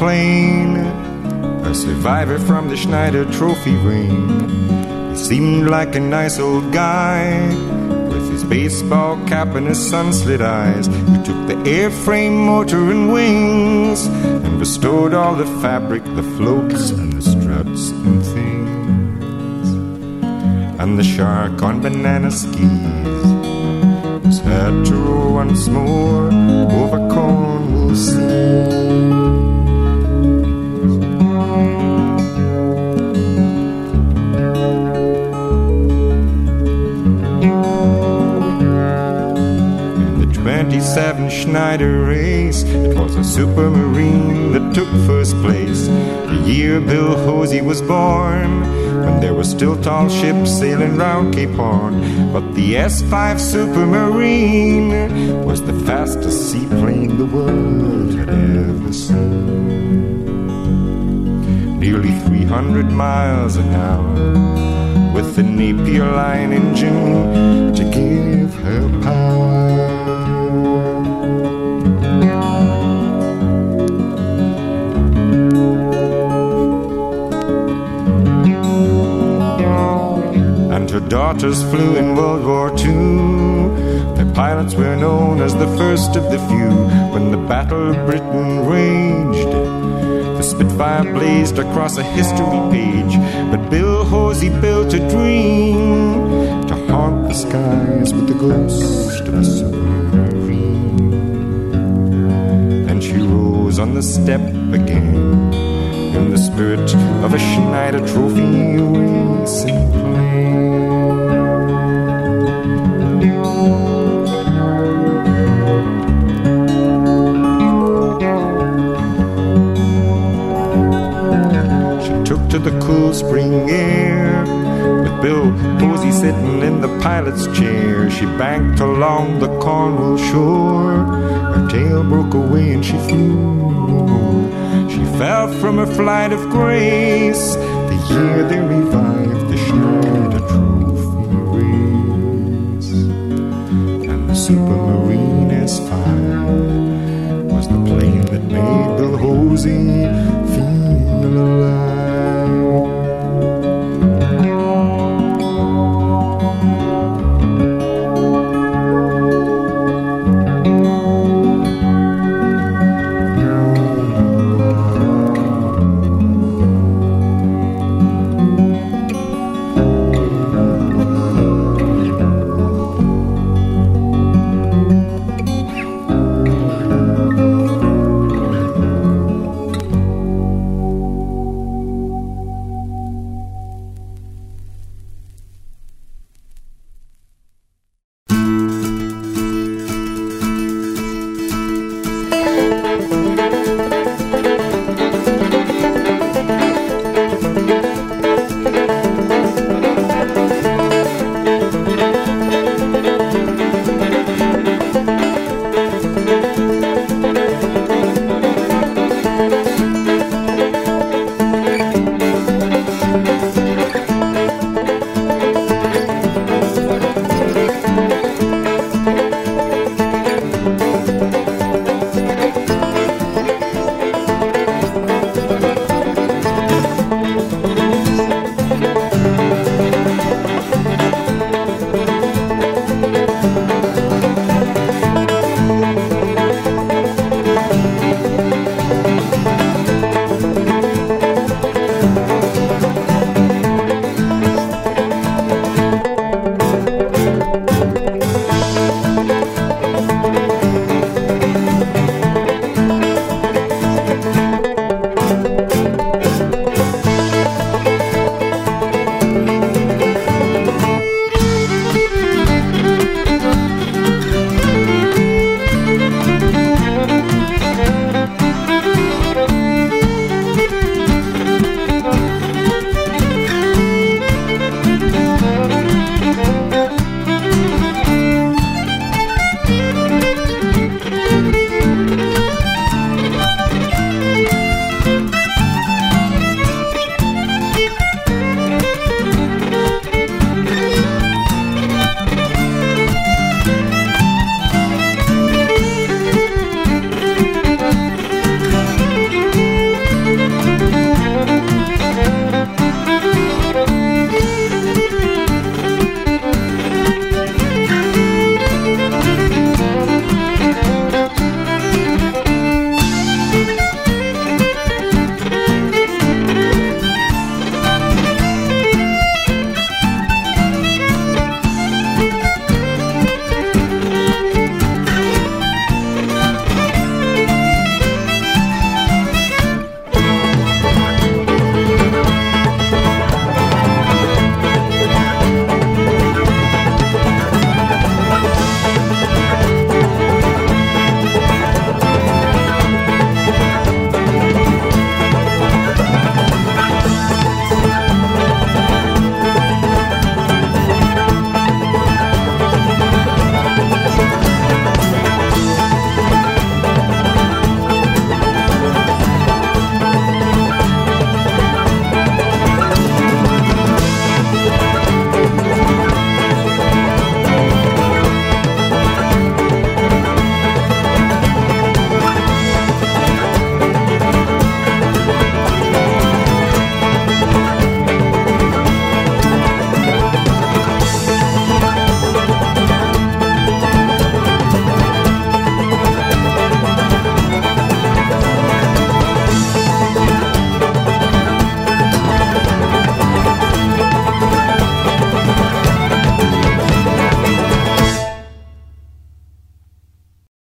a survivor from the Schneider Trophy ring. He seemed like a nice old guy with his baseball cap and his sunlit eyes. He took the airframe, motor, and wings and restored all the fabric, the floats, and the struts and things. And the shark on banana skis was had to row once more over Cornwall Sea. 27 Schneider race, it was a supermarine that took first place. The year Bill Hosey was born, when there were still tall ships sailing round Cape Horn. But the S5 Supermarine was the fastest seaplane the world had ever seen. Nearly 300 miles an hour, with the Napier Lion engine to give her power. Daughters flew in World War II. Their pilots were known as the first of the few when the Battle of Britain raged. The Spitfire blazed across a history page, but Bill Hosey built a dream to haunt the skies with the ghost of a submarine. And she rose on the step again in the spirit of a Schneider Trophy racing. Cool spring air with Bill Posey sitting in the pilot's chair. She banked along the Cornwall shore. Her tail broke away and she flew. She fell from a flight of grace the year they revived the Schneider Trophy race. And the Supermarine S5 was the plane that made Bill Hosey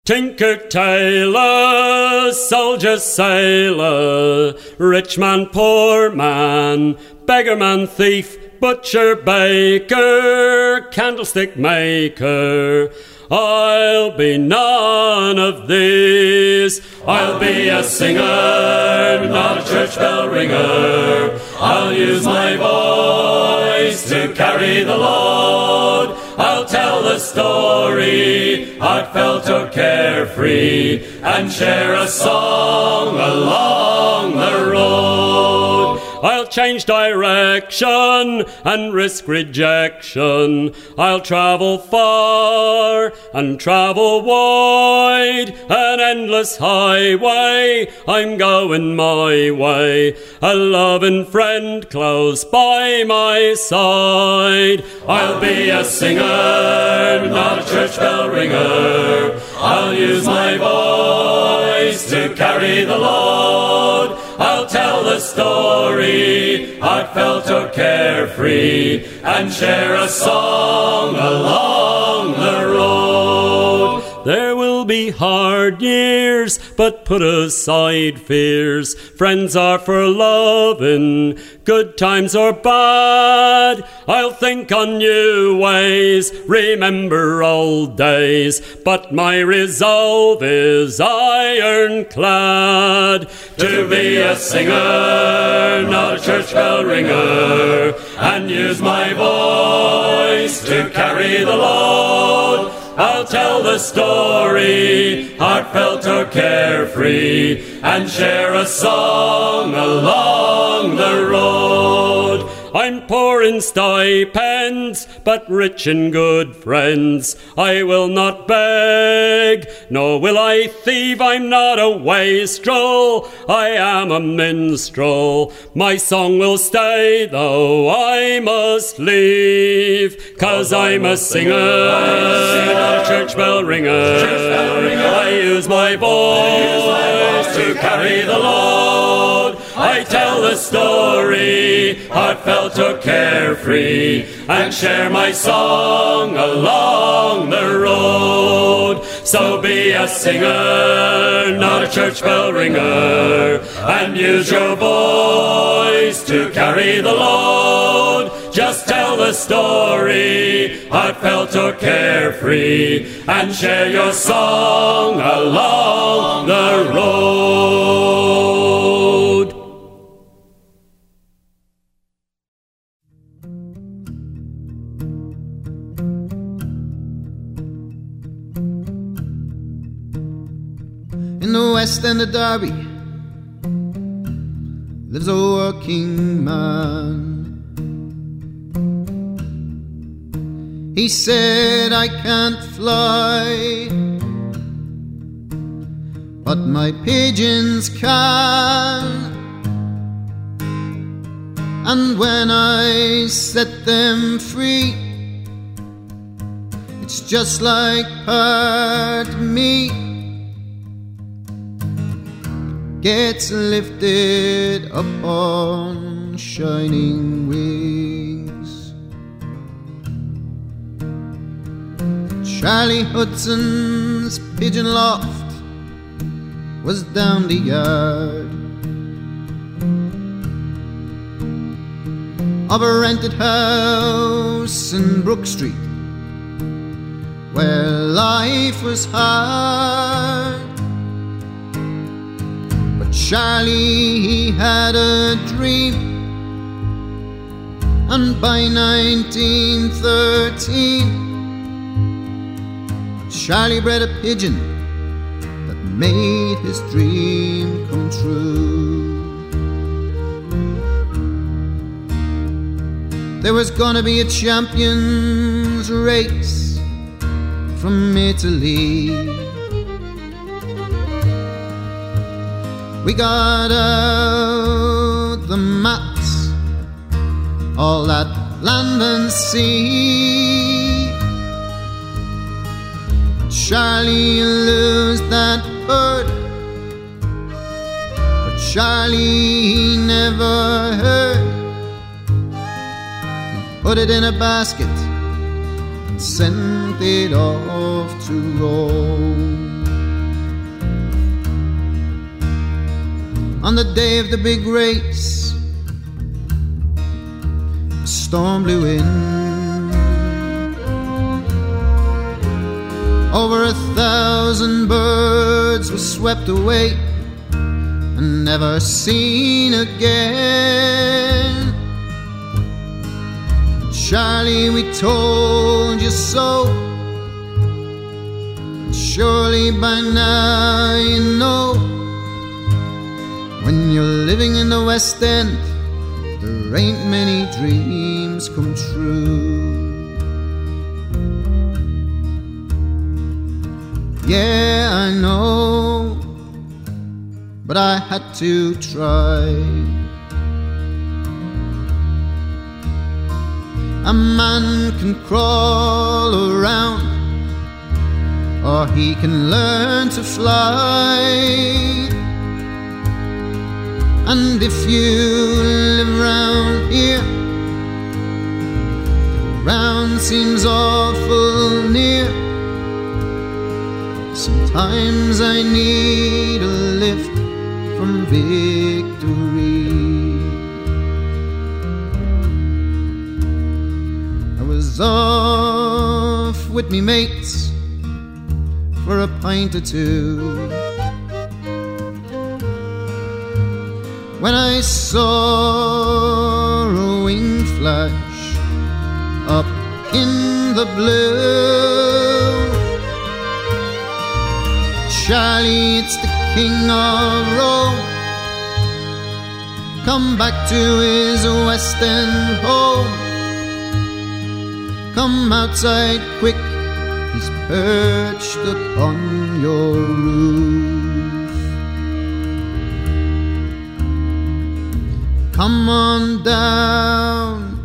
Tinker, tailor, soldier, sailor, rich man, poor man, beggar man, thief, butcher, baker, candlestick maker. I'll be none of these. I'll be a singer, not a church bell ringer. I'll use my voice to carry the load. The story, heartfelt or carefree, and share a song along change direction and risk rejection. I'll travel far and travel wide, an endless highway. I'm going my way, a loving friend close by my side. I'll be a singer, not a church bell ringer. I'll use my voice to carry the load. Tell the story, heartfelt or carefree, and share a song along the road. Be hard years, but put aside fears. Friends are for loving, good times or bad. I'll think on new ways, remember old days, but my resolve is ironclad to be a singer, not a church bell ringer, and use my voice to carry the load. I'll tell the story, heartfelt or carefree, and share a song along the road. I'm poor in stipends, but rich in good friends. I will not beg, nor will I thieve. I'm not a wastrel, I am a minstrel. My song will stay, though I must leave. Cause I'm a singer, not a church bell ringer. I use my voice to carry the load. I tell the story, heartfelt or carefree, and share my song along the road. So be a singer, not a church bell ringer, and use your voice to carry the load. Just tell the story, heartfelt or carefree, and share your song along the road. The west end of Derby lives a working man. He said, I can't fly, but my pigeons can. And when I set them free, it's just like part me gets lifted upon shining wings. Charlie Hudson's pigeon loft was down the yard of a rented house in Brook Street where life was hard. Charlie, he had a dream, and by 1913, Charlie bred a pigeon that made his dream come true. There was gonna be a champions race from Italy. We got out the maps, all that land and sea. Charlie lose that bird, but Charlie never heard. He put it in a basket and sent it off to Rome. On the day of the big race. A storm blew in. Over a thousand birds were swept away and never seen again. Charlie, we told you so. Surely by now you know you're living in the West End, there ain't many dreams come true. Yeah, I know, but I had to try. A man can crawl around, or he can learn to fly. And if you live round here, the ground seems awful near. Sometimes I need a lift from victory. I was off with me mates for a pint or two. When I saw a wing flash up in the blue, Charlie, it's the king of Rome. Come back to his western home. Come outside quick, he's perched upon your roof. Come on down,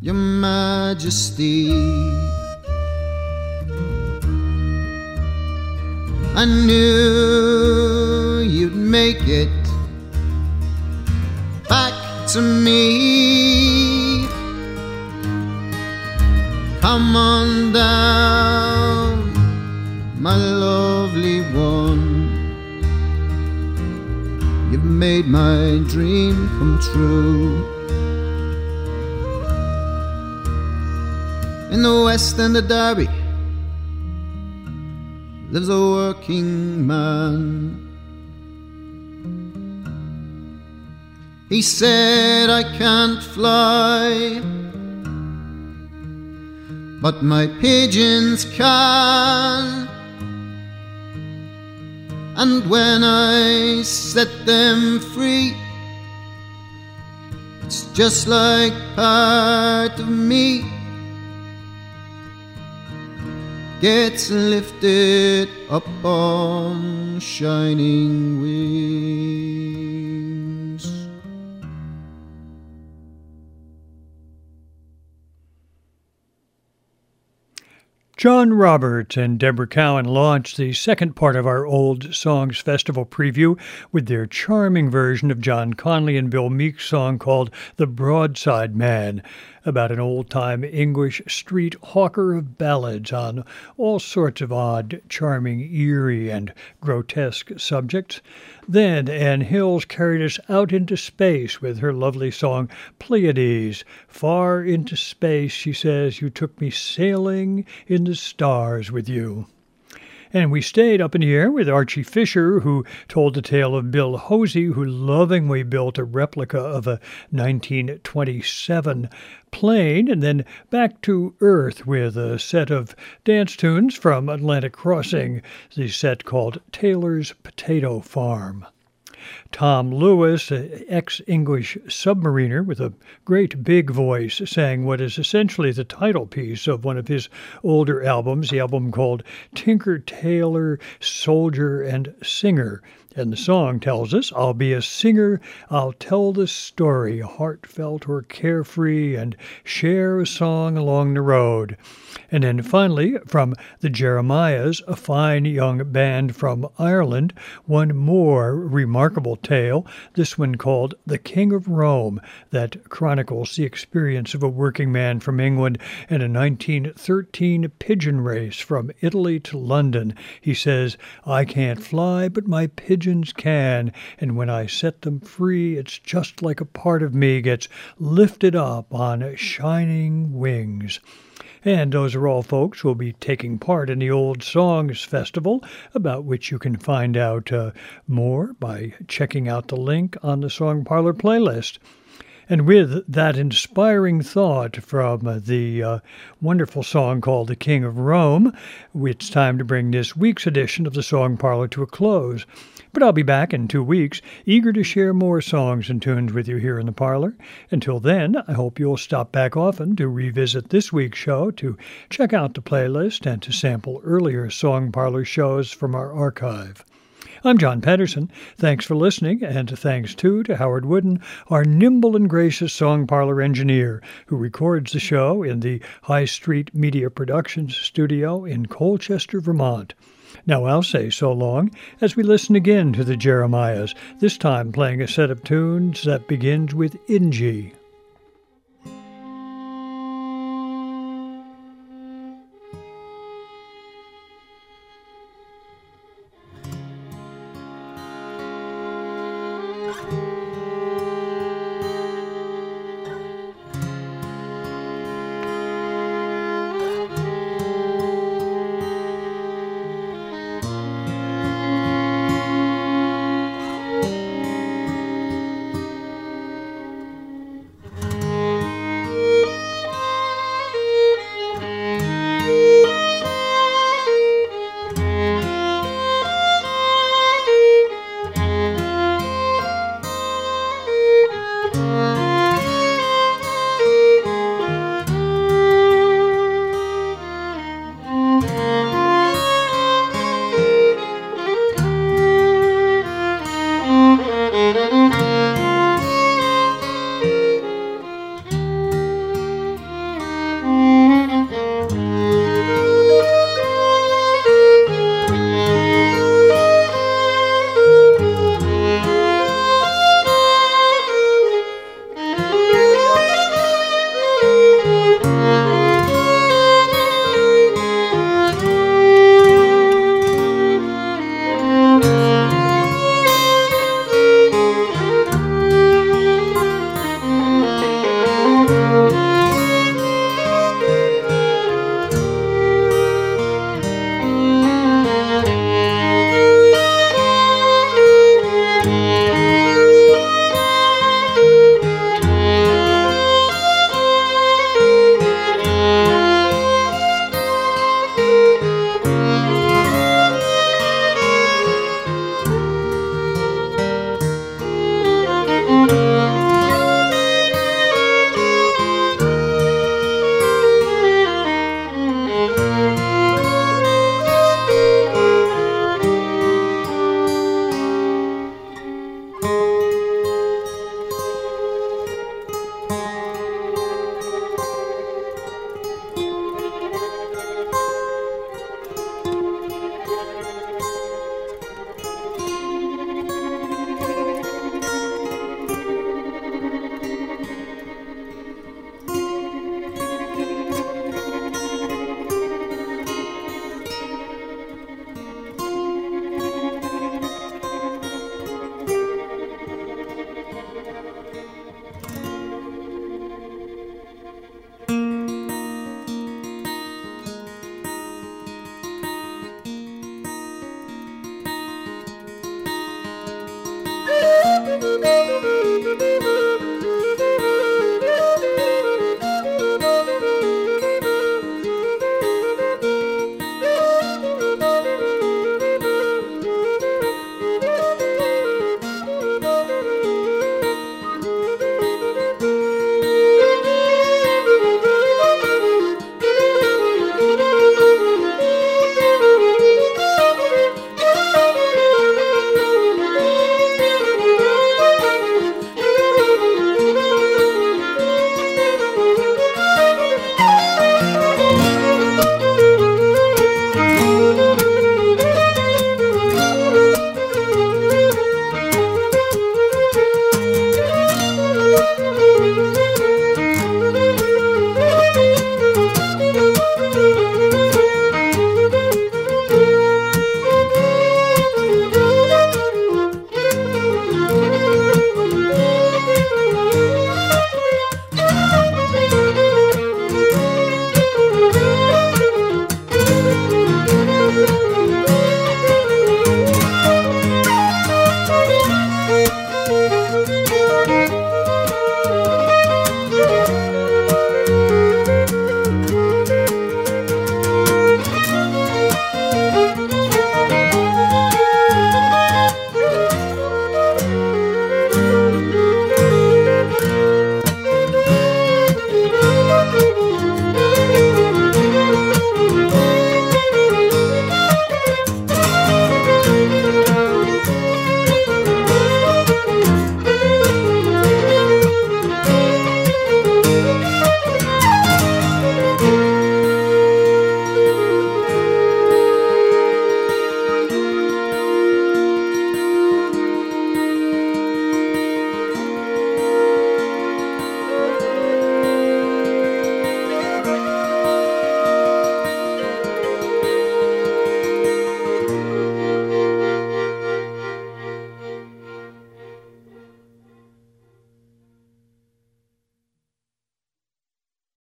Your Majesty. I knew you'd make it back to me. Come on down, my lovely made my dream come true. In the West End Derby lives a working man. He said, I can't fly, but my pigeons can. And when I set them free, it's just like part of me gets lifted up on shining wings. John Roberts and Debra Cowan launched the second part of our Old Songs Festival preview with their charming version of John Conolly and Bill Meek's song called The Broadside Man, about an old time English street hawker of ballads on all sorts of odd, charming, eerie, and grotesque subjects. Then Anne Hills carried us out into space with her lovely song Pleiades. Far into space, she says, you took me sailing in the stars with you. And we stayed up in the air with Archie Fisher, who told the tale of Bill Hosey, who lovingly built a replica of a 1927 plane, and then back to Earth with a set of dance tunes from Atlantic Crossing, the set called Taylor's Potato Farm. Tom Lewis, ex English submariner with a great big voice, sang what is essentially the title piece of one of his older albums, the album called Tinker Tailor, Soldier, and Singer. And the song tells us, I'll be a singer, I'll tell the story, heartfelt or carefree, and share a song along the road. And then finally, from the Jeremiahs, a fine young band from Ireland, one more remarkable tale, this one called The King of Rome, that chronicles the experience of a working man from England in a 1913 pigeon race from Italy to London. He says, I can't fly, but my pigeons can, and when I set them free, it's just like a part of me gets lifted up on shining wings. And those are all folks who will be taking part in the Old Songs Festival, about which you can find out uh, more by checking out the link on the Song Parlor playlist. And with that inspiring thought from the uh, wonderful song called The King of Rome, it's time to bring this week's edition of the Song Parlor to a close. But I'll be back in two weeks, eager to share more songs and tunes with you here in the parlor. Until then, I hope you'll stop back often to revisit this week's show, to check out the playlist, and to sample earlier Song Parlor shows from our archive. I'm John Pedersen. Thanks for listening, and thanks too to Howard Wooden, our nimble and gracious song parlor engineer, who records the show in the High Street Media Productions studio in Colchester, Vermont. Now I'll say so long as we listen again to the Jeremiahs, this time playing a set of tunes that begins with Inji.